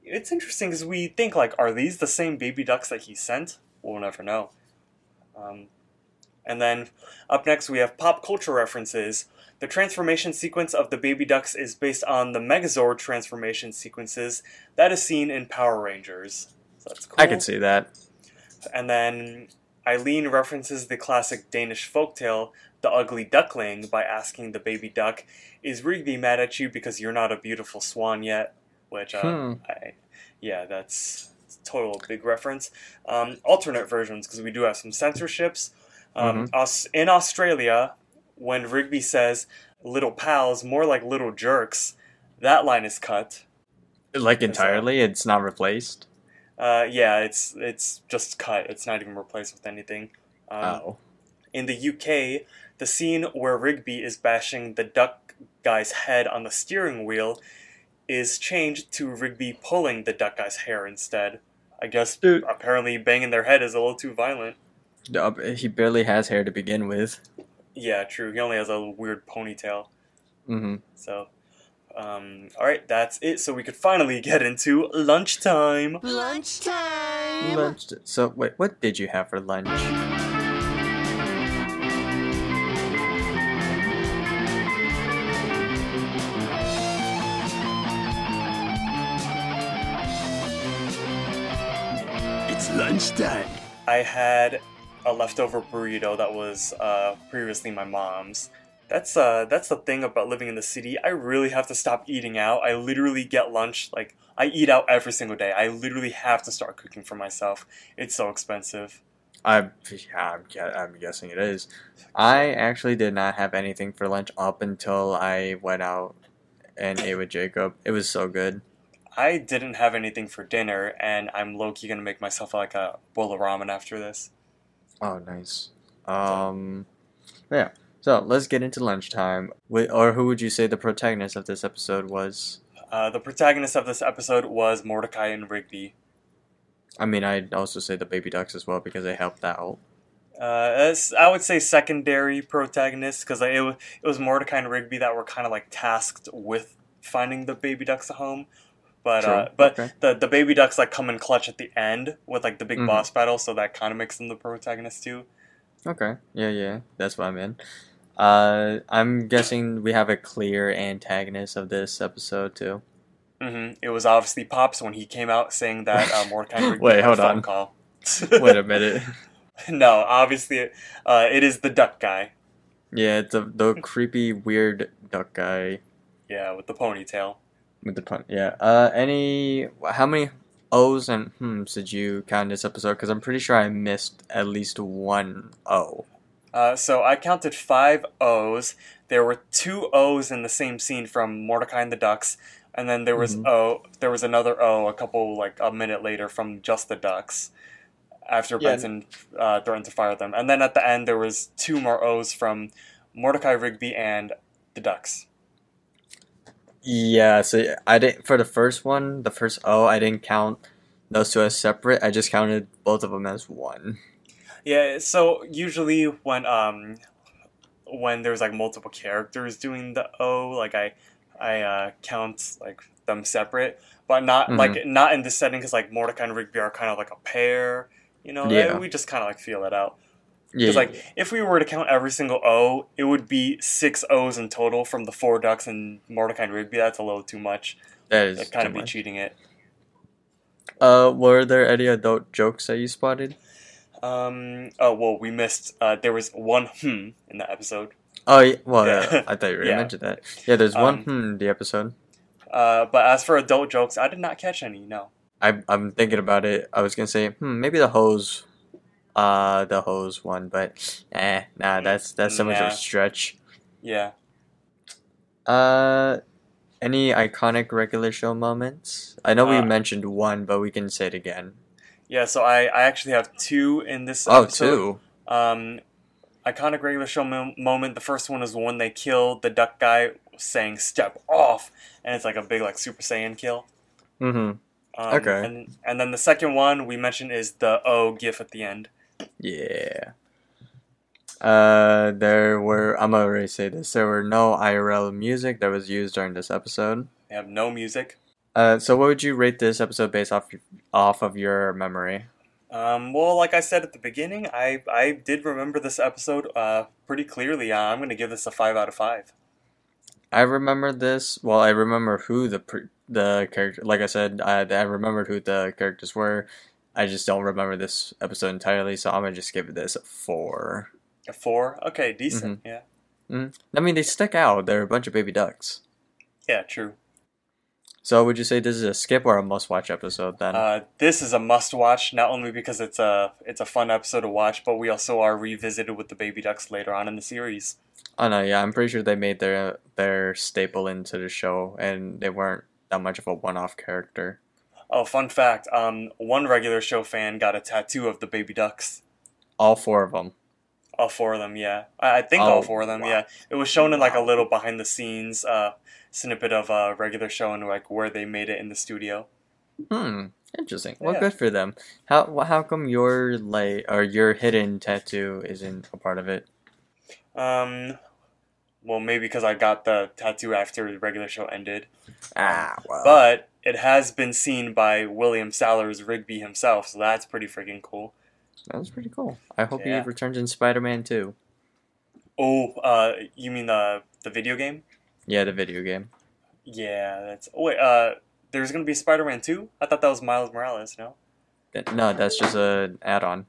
it's interesting because we think, like, are these the same baby ducks that he sent? We'll never know. Um, and then up next, we have pop culture references. The transformation sequence of the baby ducks is based on the Megazord transformation sequences that is seen in Power Rangers. So that's cool. I can see that. And then Eileen references the classic Danish folktale, The Ugly Duckling, by asking the baby duck, Is Rigby mad at you because you're not a beautiful swan yet? Which, uh, Hmm. I, yeah, that's total big reference. Um, alternate versions, because we do have some censorships. Um, Mm-hmm. Aus- in Australia, when Rigby says, Little pals, more like little jerks, that line is cut. Like entirely, it's not replaced. Uh, yeah, it's it's just cut. It's not even replaced with anything. Um, oh, In the UK, the scene where Rigby is bashing the duck guy's head on the steering wheel is changed to Rigby pulling the duck guy's hair instead. I guess Dude. apparently banging their head is a little too violent. He barely has hair to begin with. Yeah, true. He only has a weird ponytail. hmm So, um, all right, that's it. So we could finally *laughs* get into lunchtime. Lunchtime. Lunch. So wait, what did you have for lunch? It's lunchtime. I had a leftover burrito that was uh, previously my mom's. That's uh, that's the thing about living in the city. I really have to stop eating out. I literally get lunch like I eat out every single day. I literally have to start cooking for myself. It's so expensive. I, yeah, I'm, I'm guessing it is. I actually did not have anything for lunch up until I went out and ate with Jacob. It was so good. I didn't have anything for dinner, and I'm low key gonna make myself like a bowl of ramen after this. Oh, nice. Um, yeah. So let's get into lunchtime. Wh- Or who would you say the protagonist of this episode was? Uh, the protagonist of this episode was Mordecai and Rigby. I mean, I'd also say the baby ducks as well because they helped that out. Uh, I would say secondary protagonists because it was it was Mordecai and Rigby that were kind of like tasked with finding the baby ducks a home, but uh, but Okay. the the baby ducks like come in clutch at the end with like the big Mhm. boss battle, so that kind of makes them the protagonist too. Okay. Yeah, yeah. That's what I'm in. Uh, I'm guessing we have a clear antagonist of this episode too. hmm It was obviously Pops when he came out saying that uh, Mordecai and *laughs* Rigby Wait, a hold on. call. *laughs* Wait a minute. *laughs* no, obviously, uh, it is the duck guy. Yeah, it's the the creepy weird duck guy Yeah, with the ponytail. With the pun. Yeah. Uh, any how many O's and hmms did you count this episode? Because I'm pretty sure I missed at least one O. Uh, so I counted five O's. There were two O's in the same scene from Mordecai and the Ducks, and then there was Mhm. O. There was another O a couple like a minute later from just the Ducks. After Yeah. Benson uh, threatened to fire them, and then at the end there was two more O's from Mordecai Rigby and the Ducks. Yeah. So I didn't for the first one, the first O, I didn't count those two as separate. I just counted both of them as one. Yeah, so usually when um when there's like multiple characters doing the O, like I I uh, count like them separate, but not Mhm. like not in this setting because like Mordecai and Rigby are kind of like a pair. You know, Yeah. we just kind of like feel it out. Yeah. Because like if we were to count every single O, it would be six O's in total from the four ducks and Mordecai and Rigby. That's a little too much. that is kind of be much. cheating it. Uh, were there any adult jokes that you spotted? Um. Oh well, we missed. Uh, there was one hmm in the episode. Oh, yeah, well, Yeah. yeah, I thought you *laughs* already Yeah. mentioned that. Yeah, there's one Um, hmm in the episode. Uh, but as for adult jokes, I did not catch any. No. I, I'm thinking about it. I was gonna say, hmm, maybe the hose, uh, the hose one, but eh, nah, that's that's so much of a stretch. Yeah. Uh, any iconic regular show moments? I know we Uh, mentioned one, but we can say it again. Yeah. So I, I actually have two in this. Oh, episode. two. Um, iconic regular show mo- moment. The first one is when they kill the duck guy, saying "step off," and it's like a big like Super Saiyan kill. Mm-hmm. Um, Okay. And and then the second one we mentioned is the O gif at the end. Yeah. Uh, there were. I'm already say this. There were no IRL music that was used during this episode. They have no music. Uh, so what would you rate this episode based off off of your memory? Um, well, like I said at the beginning, I I did remember this episode uh pretty clearly. Uh, I'm gonna give this a five out of five. I remember this. Well, I remember who the the character. Like I said, I I remembered who the characters were. I just don't remember this episode entirely, so I'm gonna just give this a four. A four. Okay, decent. Mm-hmm. Yeah. I mean, they stick out. They're a bunch of baby ducks. Yeah. True. So, would you say this is a skip or a must-watch episode then? Uh, this is a must-watch, not only because it's a it's a fun episode to watch, but we also are revisited with the baby ducks later on in the series. oh no, yeah, I'm pretty sure they made their their staple into the show, and they weren't that much of a one-off character. Oh, fun fact! Um, one regular show fan got a tattoo of the baby ducks. All four of them. All four of them, yeah. I, I think all four of them, wow. yeah. It was shown in like a little behind-the-scenes uh, snippet of a regular show and like where they made it in the studio. Hmm. Interesting. Well, Yeah. good for them. How how come your like or your hidden tattoo isn't a part of it? Um, well, maybe because I got the tattoo after the regular show ended, Ah, well. but it has been seen by William Salyers Rigby himself, so that's pretty freaking cool. that was pretty cool. I hope Yeah. he returns in Spider-Man too. Oh, uh, you mean the the video game? Yeah, the video game. Yeah, that's. Oh, wait, uh, there's gonna be Spider-Man 2? I thought that was Miles Morales. No. No, that's just an add-on.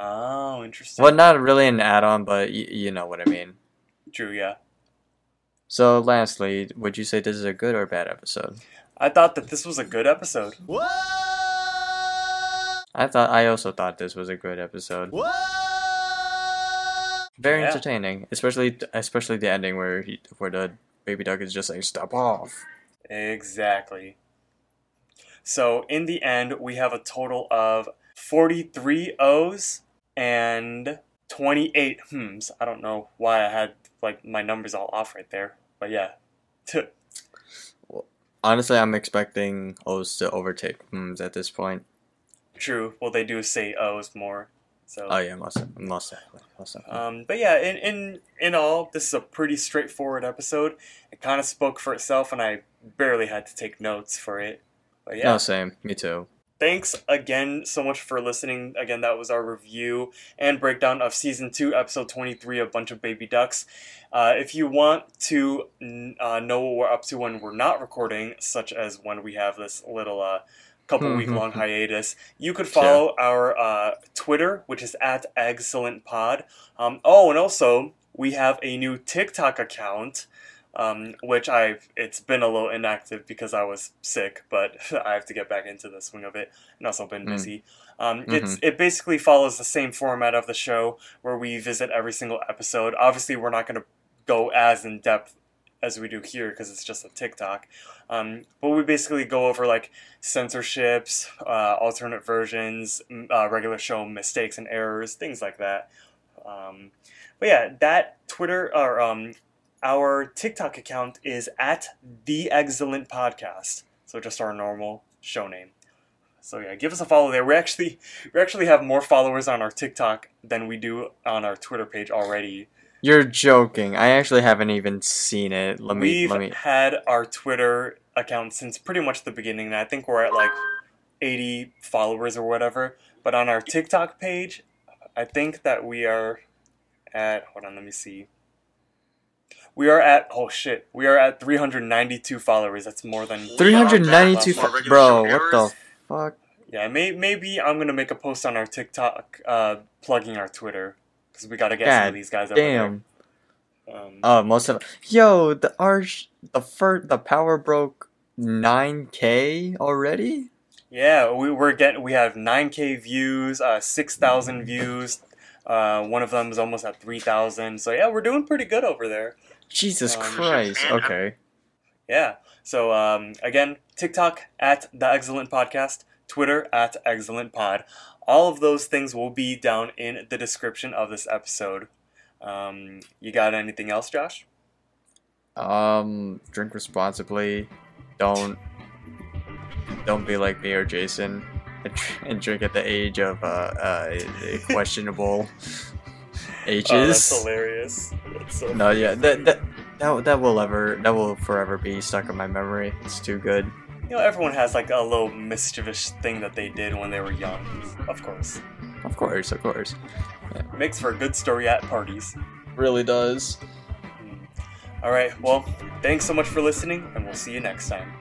Oh, interesting. Well, not really an add-on, but y- you know what I mean. True. Yeah. So, lastly, would you say this is a good or bad episode? I thought that this was a good episode. I thought I also thought this was a good episode. Whoa! Very Yeah. entertaining, especially especially the ending where he where the baby duck is just like stop off. Exactly. So in the end, we have a total of 43 O's and 28 hmms. I don't know why I had like my numbers all off right there, but yeah. *laughs* Honestly, I'm expecting O's to overtake hmms at this point. True. Well, they do say O's more. So. Oh yeah, most most definitely, most definitely. Um, but yeah, in, in in all, this is a pretty straightforward episode. It kind of spoke for itself, and I barely had to take notes for it. But yeah, No, same. Me too. Thanks again so much for listening. Again, that was our review and breakdown of season two, episode twenty-three, A Bunch of Baby Ducks. Uh, if you want to uh, know what we're up to when we're not recording, such as when we have this little uh, couple week long hiatus, you could follow our uh, Twitter, which is at Eggscellent Pod. Um, oh, and also we have a new TikTok account. Um, which I've it's been a little inactive because I was sick, but *laughs* I have to get back into the swing of it, and also been Mm. busy. Um, It's it basically follows the same format of the show where we visit every single episode. Obviously, we're not going to go as in depth as we do here because it's just a TikTok. Um, but we basically go over like censorships, uh, alternate versions, uh, regular show mistakes and errors, things like that. Um, but yeah, that Twitter or um, our TikTok account is at the Eggscellent Podcast. So just our normal show name. So yeah, give us a follow there. We actually we actually have more followers on our TikTok than we do on our Twitter page already. You're joking. I actually haven't even seen it. Let me We've let me. had our Twitter account since pretty much the beginning, and I think we're at like 80 followers or whatever. But on our TikTok page, I think that we are at. Hold on, let me see. We are at oh shit, we are at 392 followers. That's more than 392 fo- bro show what the fuck Yeah, may, maybe I'm gonna make a post on our TikTok uh, plugging our Twitter because we gotta get some of these guys over damn there. Um, oh most of yo the arch the first the power broke 9k already Yeah, we, we're getting we have 9k views, uh, 6,000 views. Uh, one of them is almost at 3,000. So yeah, we're doing pretty good over there. Jesus Um, christ okay Yeah. So um, again, TikTok at the Eggscellent Podcast, Twitter at Eggscellent Pod. All of those things will be down in the description of this episode. Um, you got anything else, Josh? um drink responsibly don't don't be like me or jason and, *laughs* drink at the age of uh, uh *laughs* questionable ages Oh, that's hilarious. That's so No, yeah, that that that that will ever that will forever be stuck in my memory. It's too good. You know, everyone has like a little mischievous thing that they did when they were young. Of course, Of course, of course. makes for a good story at parties. Really does. Hmm. All right. Well, thanks so much for listening, and we'll see you next time.